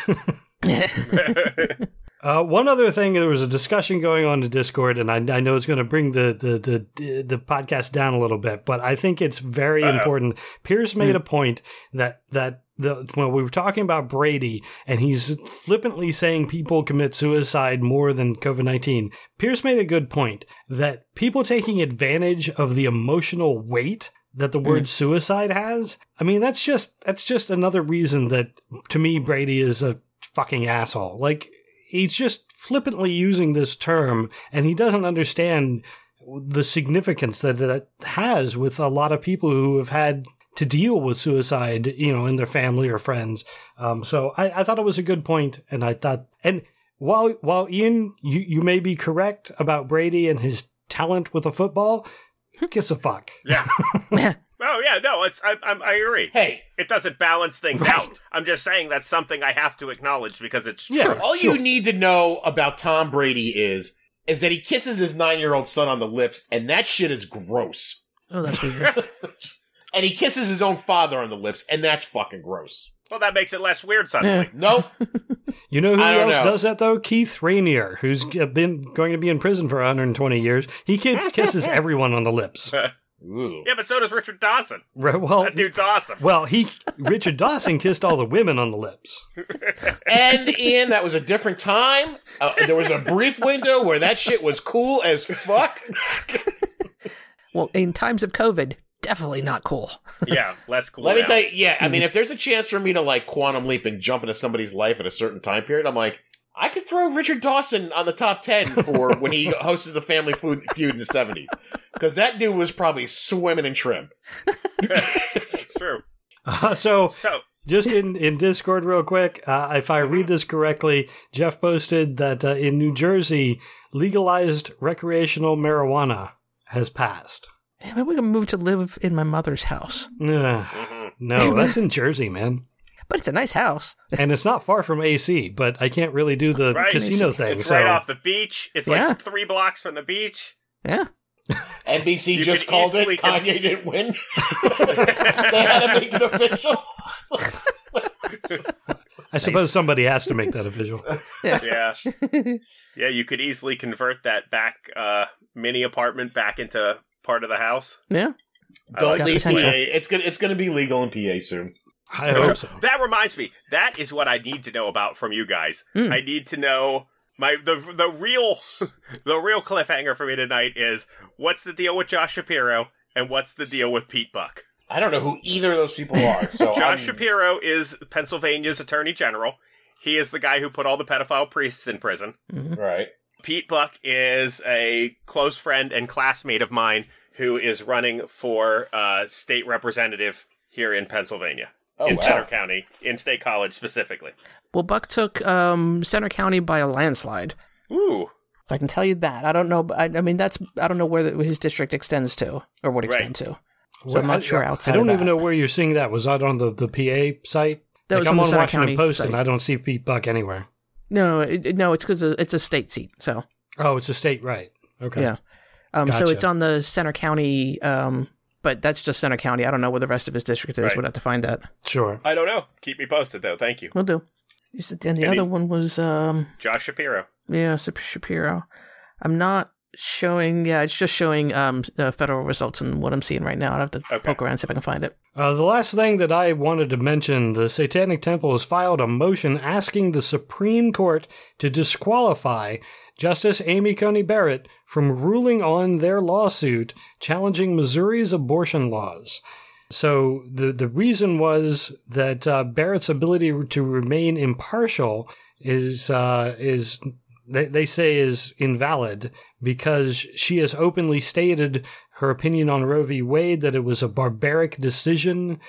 Uh, one other thing, there was a discussion going on in Discord, and I, I know it's going to bring the, the the the podcast down a little bit, but I think it's very Uh-oh. important. Pierce made a point that that the when we were talking about Brady, and he's flippantly saying people commit suicide more than COVID nineteen. Pierce made a good point that people taking advantage of the emotional weight that the word suicide has. I mean, that's just that's just another reason that to me Brady is a fucking asshole. Like he's just flippantly using this term and he doesn't understand the significance that it has with a lot of people who have had to deal with suicide, you know, in their family or friends. Um, so I, I thought it was a good point, and I thought, and while while Ian, you, you may be correct about Brady and his talent with a football, who gives a fuck? yeah. Oh yeah, no, it's I, I'm, I agree. hey, It doesn't balance things out. I'm just saying that's something I have to acknowledge because it's true. Yeah. all Sure. you need to know about Tom Brady is is that he kisses his nine year old son on the lips, and that shit is gross. oh, that's weird. And he kisses his own father on the lips, and that's fucking gross. Well, that makes it less weird suddenly. Nope. You know who else know. does that though? Keith Raniere, who's uh, been going to be in prison for 120 years. He kisses everyone on the lips. Ooh. Yeah, but so does Richard Dawson. Right, Well, That dude's awesome. well, he Richard Dawson kissed all the women on the lips. And Ian, that was a different time. Uh, there was a brief window where that shit was cool as fuck. well, in times of COVID, definitely not cool. Yeah, less cool. Let me tell you, yeah, I mean, if there's a chance for me to like quantum leap and jump into somebody's life at a certain time period, I'm like, I could throw Richard Dawson on the top 10 for when he hosted the Family Food Feud in the 70s. Because that dude was probably swimming in trim. it's true. Uh, so So, just in, in Discord, real quick, uh, if I read this correctly, Jeff posted that uh, in New Jersey, legalized recreational marijuana has passed. Yeah, Maybe we can move to live in my mother's house. Ugh, mhm. no, that's in Jersey, man. But it's a nice house. And it's not far from AC, but I can't really do the Right. casino thing. it's so right off the beach. It's Yeah. like three blocks from the beach. Yeah. NBC You just called it. easily con- Kanye didn't win. they had to make it official. I suppose somebody has to make that official. Yeah. yeah, you could easily convert that back uh, mini apartment back into part of the house. Yeah. Don't leave PA. It's gonna it's gonna be legal in PA soon. I hope so. That reminds me. That is what I need to know about from you guys. Hmm. I need to know my the the real the real cliffhanger for me tonight is what's the deal with Josh Shapiro and what's the deal with Pete Buck? I don't know who either of those people are. So Josh I'm- Shapiro is Pennsylvania's attorney general. He is the guy who put all the pedophile priests in prison. right. Pete Buck is a close friend and classmate of mine who is running for uh, state representative here in Pennsylvania, Oh in Centre. County, in State College specifically. Well, Buck took um, Centre County by a landslide. Ooh, So I can tell you that. I don't know. I, I mean, that's I don't know where the, his district extends to or would Right. to. So I'm not I- sure I don't of even that. know where you're seeing that. Was that on the, the PA site? That like was I'm on on Centre Washington County Post site. and I don't see Pete Buck anywhere. No, it, it- no, it's because it's a state seat. So Oh, it's a state right. Okay. Yeah. Um, So it's on the Centre County, um, but that's just Centre County. I don't know where the rest of his district is. Right. We'd have to find that. Sure. I don't know. Keep me posted though. Thank you, We'll do. And the Any- other one was, um, Josh Shapiro. yeah, Shapiro. I'm not showing. Yeah, it's just showing um the federal results and what I'm seeing right now. I have to Okay. poke around see if I can find it. Uh, the last thing that I wanted to mention the Satanic Temple has filed a motion asking the Supreme Court to disqualify Justice Amy Coney Barrett from ruling on their lawsuit challenging Missouri's abortion laws. So the the reason was that uh, Barrett's ability to remain impartial is uh, is they, they say is invalid because she has openly stated her opinion on Roe v. Wade that it was a barbaric decision.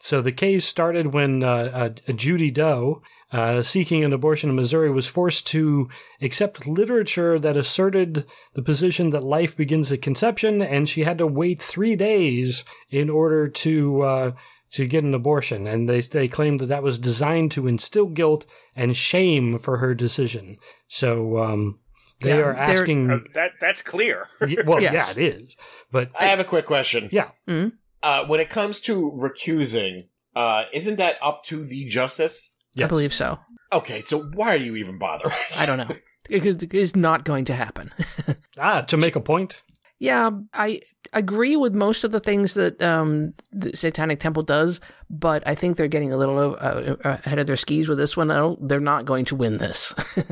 So the case started when uh, uh, Judy Doe, uh, seeking an abortion in Missouri, was forced to accept literature that asserted the position that life begins at conception, and she had to wait three days in order to uh, to get an abortion. And they they claimed that that was designed to instill guilt and shame for her decision. So um, they Yeah, are asking. Uh, that that's clear. Well, Yes. yeah, it is. But I have a quick question. yeah, Uh, when it comes to recusing, uh, isn't that up to the justice? I believe so. Okay, so why are you even bothering? I don't know. It it is not going to happen. Ah, to make a point. Yeah, I agree with most of the things that um, the Satanic Temple does, but I think they're getting a little uh, ahead of their skis with this one. I don't, they're not going to win this.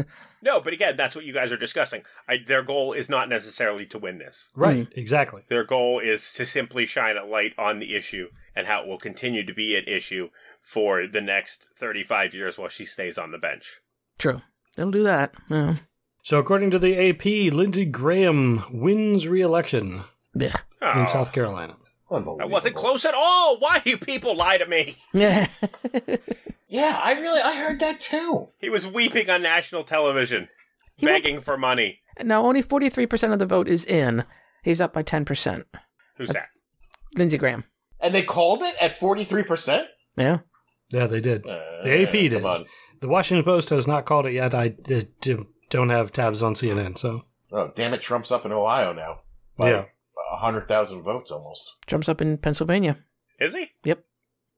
No, but again, that's what you guys are discussing. I, their goal is not necessarily to win this. Right, exactly. Their goal is to simply shine a light on the issue and how it will continue to be an issue for the next 35 years while she stays on the bench. True, they'll do that. Yeah. So, according to the AP, Lindsey Graham wins re-election Yeah. Oh, in South Carolina. Unbelievable. that wasn't close at all. Why you people lie to me? Yeah. Yeah, I really I heard that too. He was weeping on national television, He won't- begging for money. now only forty three percent of the vote is in. He's up by ten percent. Who's that? Lindsey Graham. And they called it at forty three percent. Yeah. Yeah, they did. Uh, The AP did. Come on. The Washington Post has not called it yet. I, I d- d- don't have tabs on CNN, so Oh damn it! Trump's up in Ohio now. By yeah. a hundred thousand votes almost. Jumps up in Pennsylvania. Is he? Yep.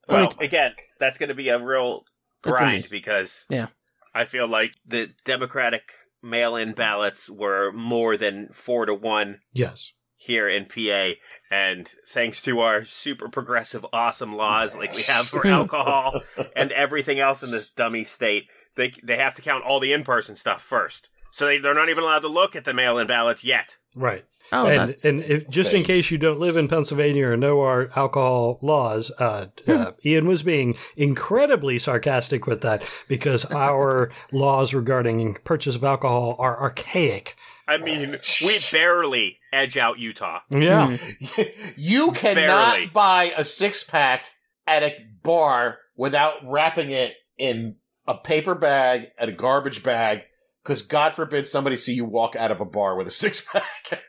Well, Oh, again, that's going to be a real That's grind easy. because Yeah. I feel like the Democratic mail-in ballots were more than four to one Yes. here in PA, and thanks to our super progressive, awesome laws like we have for alcohol and everything else in this dummy state, they they have to count all the in-person stuff first. So they, they're not even allowed to look at the mail-in ballots yet. Right. Oh, and and if, just in case you don't live in Pennsylvania or know our alcohol laws, uh, uh, Ian was being incredibly sarcastic with that because our laws regarding purchase of alcohol are archaic. I mean, we barely edge out Utah. Yeah. you cannot Barely. buy a six pack at a bar without wrapping it in a paper bag and a garbage bag. Because God forbid somebody see you walk out of a bar with a six pack.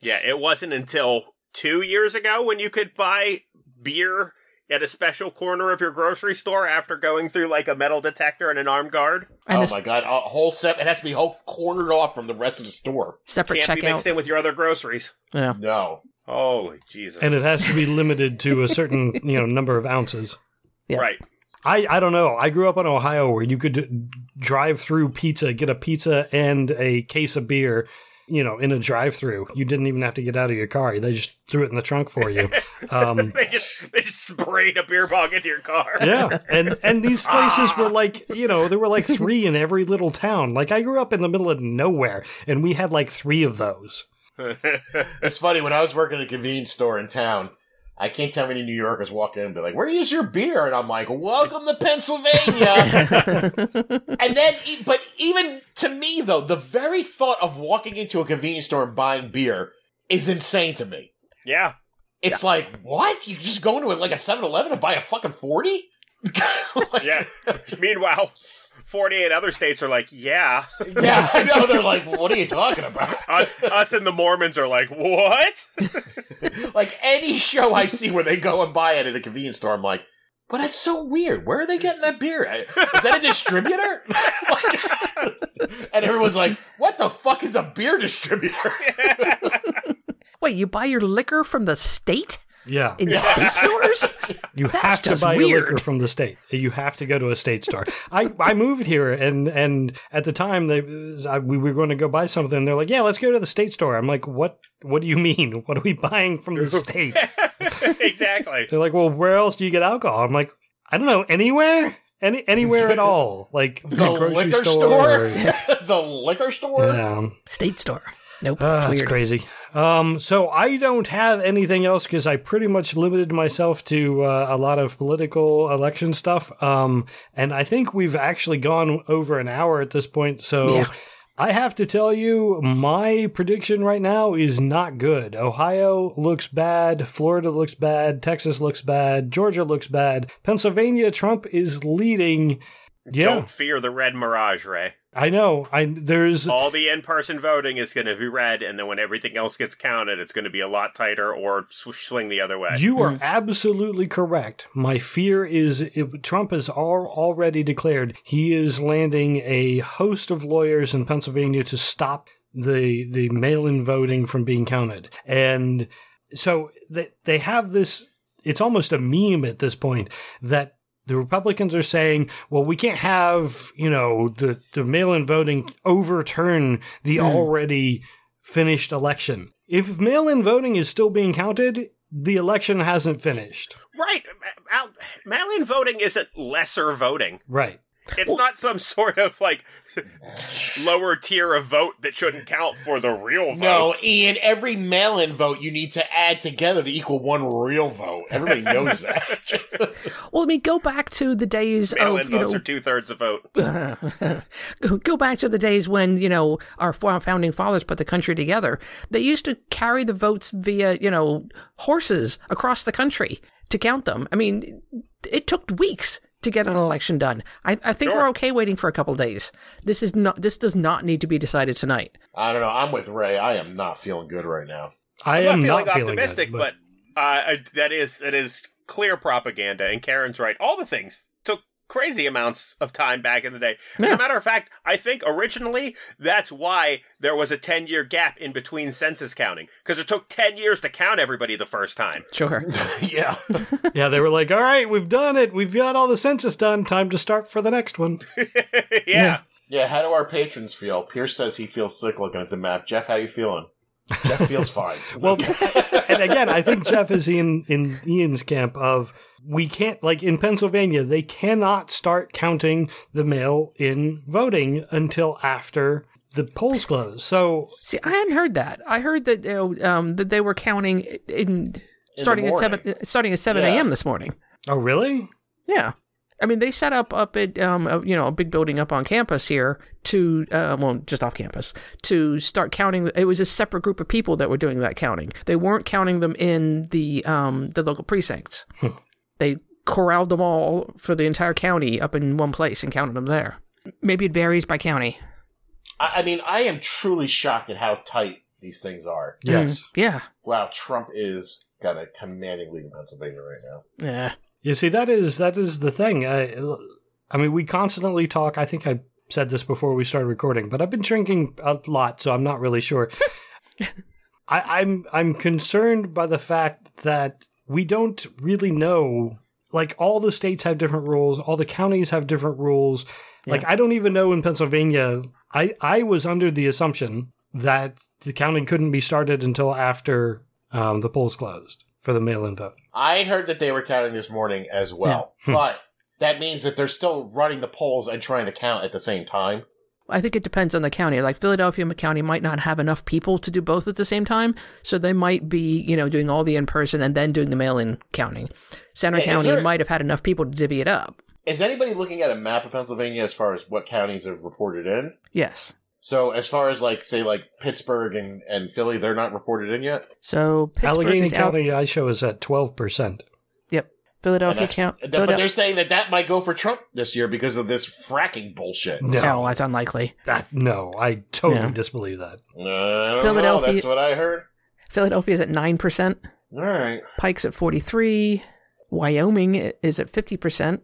Yeah, it wasn't until two years ago when you could buy beer at a special corner of your grocery store after going through like a metal detector and an armed guard. and oh a s- my God! A whole set. It has to be whole cornered off from the rest of the store. separate Can't be mixed in with your other groceries. Yeah. No. Holy Jesus! And it has to be limited to a certain, you know, number of ounces. Yeah. Right. I, I don't know. I grew up in Ohio where you could drive through pizza, get a pizza and a case of beer, you know, in a drive through. You didn't even have to get out of your car. They just threw it in the trunk for you. Um, They just they just sprayed a beer bong into your car. yeah. And and these places were like, you know, there were like three in every little town. Like I grew up in the middle of nowhere and we had like three of those. It's funny when I was working at a convenience store in town. I can't tell how many New Yorkers walk in and be like, "Where is your beer?" And I'm like, "Welcome to Pennsylvania." and then, e- but even to me though, the very thought of walking into a convenience store and buying beer is insane to me. yeah. It's like, what? You just go into it like a 7-Eleven and buy a fucking forty? Yeah. Meanwhile, forty-eight other states are like, yeah. yeah, I know. They're like, what are you talking about? Us, us, and the Mormons are like, what? like any show I see where they go and buy it at a convenience store, I'm like, but that's so weird. Where are they getting that beer? Is that a distributor? Like- and everyone's like, what the fuck is a beer distributor? Wait, you buy your liquor from the state Yeah. in state stores? You That's have to just buy your weird. liquor from the state. You have to go to a state store. I, I moved here, and and at the time they I, we were going to go buy something. and They're like, "Yeah, let's go to the state store." I'm like, "What? What do you mean? What are we buying from the state?" exactly. They're like, "Well, where else do you get alcohol?" I'm like, "I don't know, anywhere, any anywhere at all, like The grocery liquor store." store? the liquor store? Yeah. State store. Nope. Ah, that's crazy. Um, so I don't have anything else because I pretty much limited myself to uh, a lot of political election stuff. Um, and I think we've actually gone over an hour at this point. So Yeah. I have to tell you, my prediction right now is not good. Ohio looks bad. Florida looks bad. Texas looks bad. Georgia looks bad. Pennsylvania, Trump is leading. Yeah, Don't fear the red mirage, Ray. I know. I there's All the in-person voting is going to be red, and then when everything else gets counted, it's going to be a lot tighter or sw- swing the other way. You are mm. absolutely correct. My fear is it, Trump has al- already declared he is landing a host of lawyers in Pennsylvania to stop the the mail-in voting from being counted, and so they they have this. It's almost a meme at this point that the Republicans are saying, well, we can't have, you know, the, the mail in voting overturn the Hmm. already finished election. If mail in voting is still being counted, the election hasn't finished. right. Ma- ma- Mail-in voting isn't lesser voting. Right. It's not some sort of like lower tier of vote that shouldn't count for the real vote. No. Ian, every mail in vote you need to add together to equal one real vote. Everybody knows that. Well, I mean, go back to the days Mail-in of you votes know are two thirds of vote. go- go back to the days when you know our founding fathers put the country together. They used to carry the votes via you know horses across the country to count them. I mean, it took weeks to get an election done. I, I think Sure. we're okay waiting for a couple days. This is not. This does not need to be decided tonight. I don't know. I'm with Ray. I am not feeling good right now. I I'm am not feeling not feeling optimistic, good, but, uh, that is that is clear propaganda. And Karen's right. All the things took crazy amounts of time back in the day. As Yeah. a matter of fact, I think originally that's why there was a ten year gap in between census counting because it took ten years to count everybody the first time. Sure. yeah. yeah, they were like, "All right, we've done it. We've got all the census done. Time to start for the next one." yeah. Yeah, how do our patrons feel? Pierce says he feels sick looking at the map. Jeff, how you feeling? Jeff feels fine. Well, and again, I think Jeff is in in Ian's camp of we can't like in Pennsylvania they cannot start counting the mail in voting until after the polls close. So See, I hadn't heard that. I heard that you know, um, that they were counting in starting at seven starting at seven Yeah. a.m. this morning. oh really? Yeah. I mean, they set up up at um, a, you know a big building up on campus here to uh, well just off campus to start counting. It was a separate group of people that were doing that counting. They weren't counting them in the um, the local precincts. they corralled them all for the entire county up in one place and counted them there. Maybe it varies by county. I, I mean, I am truly shocked at how tight these things are. Yes. Mm, yeah. Wow, Trump is got a commanding lead in Pennsylvania right now. Yeah. You see, that is that is the thing. I, I mean, we constantly talk. I think I said this before we started recording, but I've been drinking a lot, so I'm not really sure. I, I'm I'm concerned by the fact that we don't really know. Like all the states have different rules, all the counties have different rules. Like I don't even know in Pennsylvania. I I was under the assumption that the counting couldn't be started until after um, the polls closed for the mail-in vote. I had heard that they were counting this morning as well, Yeah. but that means that they're still running the polls and trying to count at the same time. I think it depends on the county. Like Philadelphia County might not have enough people to do both at the same time, so they might be, you know, doing all the in person and then doing the mail in counting. Centre Yeah, County there- might have had enough people to divvy it up. Is anybody looking at a map of Pennsylvania as far as what counties have reported in? Yes. So as far as like say like Pittsburgh and, and Philly, they're not reported in yet. So Pittsburgh Allegheny is out. County I show is at twelve percent. Yep. Philadelphia that's- County. but they're saying that that might go for Trump this year because of this fracking bullshit. No, No, that's unlikely. that, no, I totally Yeah. disbelieve that. Uh, I don't know. Philadelphia- That's what I heard. Philadelphia is at nine percent. All right. Pike's at forty three. Wyoming is at fifty percent.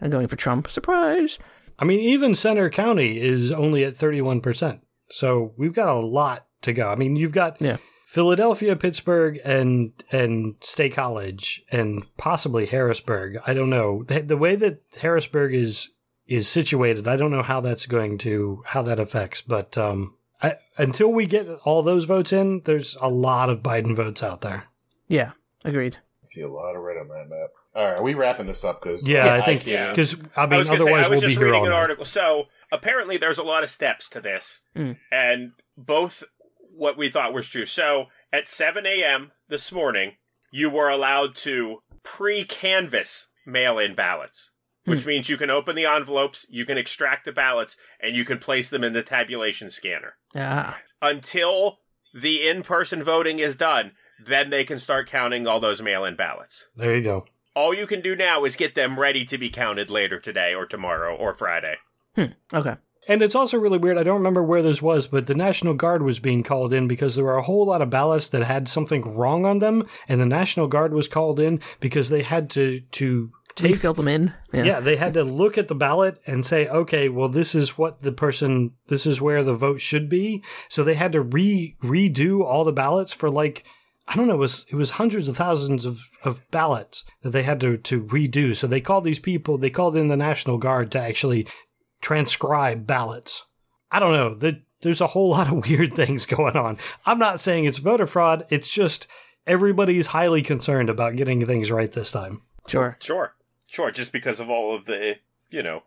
I'm going for Trump. Surprise. I mean, even Centre County is only at thirty-one percent. So we've got a lot to go. I mean, you've got Yeah. Philadelphia, Pittsburgh, and and State College, and possibly Harrisburg. I don't know the, the way that Harrisburg is is situated. I don't know how that's going to how that affects, but um, I, until we get all those votes in, there's a lot of Biden votes out there. Yeah, agreed. I see a lot of red on that map. All right, are we wrapping this up? Because Yeah, I think yeah. because I I mean was, gonna say, otherwise I was we'll be just here reading all an night. article. So apparently, there's a lot of steps to this, Mm. and both what we thought was true. So at 7 a.m. this morning, you were allowed to pre-canvas mail-in ballots, which means you can open the envelopes, you can extract the ballots, and you can place them in the tabulation scanner. Yeah. Until the in-person voting is done, then they can start counting all those mail-in ballots. There you go. All you can do now is get them ready to be counted later today or tomorrow or Friday. Hmm, okay. And it's also really weird. I don't remember where this was, but the National Guard was being called in because there were a whole lot of ballots that had something wrong on them, and the National Guard was called in because they had to to take Refill them in. yeah. they had to look at the ballot and say, okay, well, this is what the person, this is where the vote should be. So they had to re redo all the ballots for like, I don't know, it was it was hundreds of thousands of, of ballots that they had to to redo. So they called these people, they called in the National Guard to actually transcribe ballots. I don't know. The, there's a whole lot of weird things going on. I'm not saying it's voter fraud. It's just everybody's highly concerned about getting things right this time. Sure. Sure. Sure, just because of all of the, you know,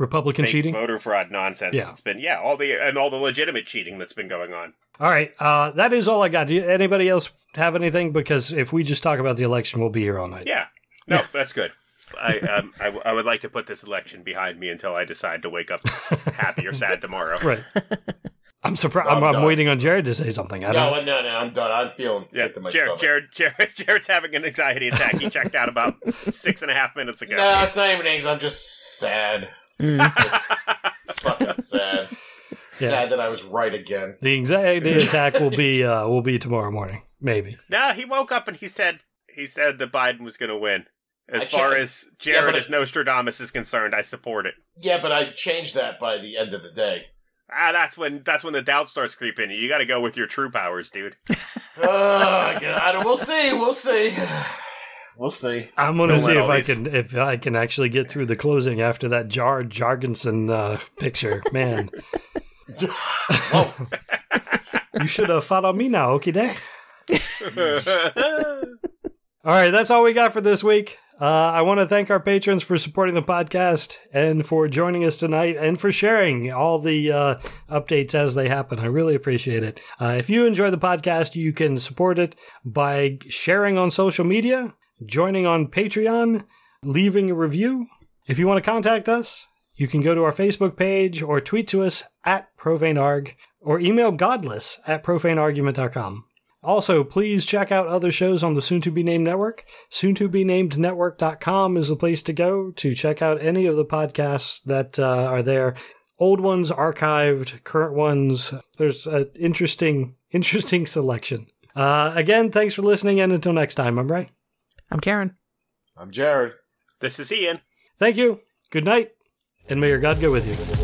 Republican fake cheating. voter fraud nonsense Yeah. that's been, yeah, all the, and all the legitimate cheating that's been going on. All right, uh, that is all I got. Do you, anybody else have anything? Because if we just talk about the election, we'll be here all night. Yeah. No, that's good. I, um, I, I would like to put this election behind me until I decide to wake up happy or sad tomorrow. Right. I'm surprised. Well, I'm, I'm I'm waiting on Jared to say something. I no, don't. no, no, I'm done. I'm feeling Yeah, sick to my Jared, stomach. Jared, Jared, Jared's having an anxiety attack. He checked out about six and a half minutes ago. No, it's not even eggs. I'm just sad. Mm. Fucking sad. Yeah. Sad that I was right again. The anxiety attack will be uh, will be tomorrow morning, maybe. No, he woke up and he said he said that Biden was going to win. As I far checked- as Jared but as Nostradamus is concerned, I support it. Yeah, but I changed that by the end of the day. Ah, that's when that's when the doubt starts creeping. You got to go with your true powers, dude. Oh God, we'll see. We'll see. We'll see. I'm gonna Don't see if I these- can if I can actually get through the closing after that Jar Jargensen uh, picture. Man, Oh, you should have followed me now, okay? Day. All right, that's all we got for this week. Uh, I want to thank our patrons for supporting the podcast and for joining us tonight and for sharing all the uh, updates as they happen. I really appreciate it. Uh, if you enjoy the podcast, you can support it by sharing on social media, joining on Patreon, leaving a review. If you want to contact us, you can go to our Facebook page or tweet to us at profanearg or email godless at profaneargument.com. Also, please check out other shows on the soon to be named network. Soon to be named network.com is the place to go to check out any of the podcasts that uh, are there. Old ones, archived, current ones. There's an interesting, interesting selection. Uh, again, thanks for listening, and until next time, I'm Ray. I'm Karen. I'm Jared. this is Ian. Thank you, good night, and may your God go with you.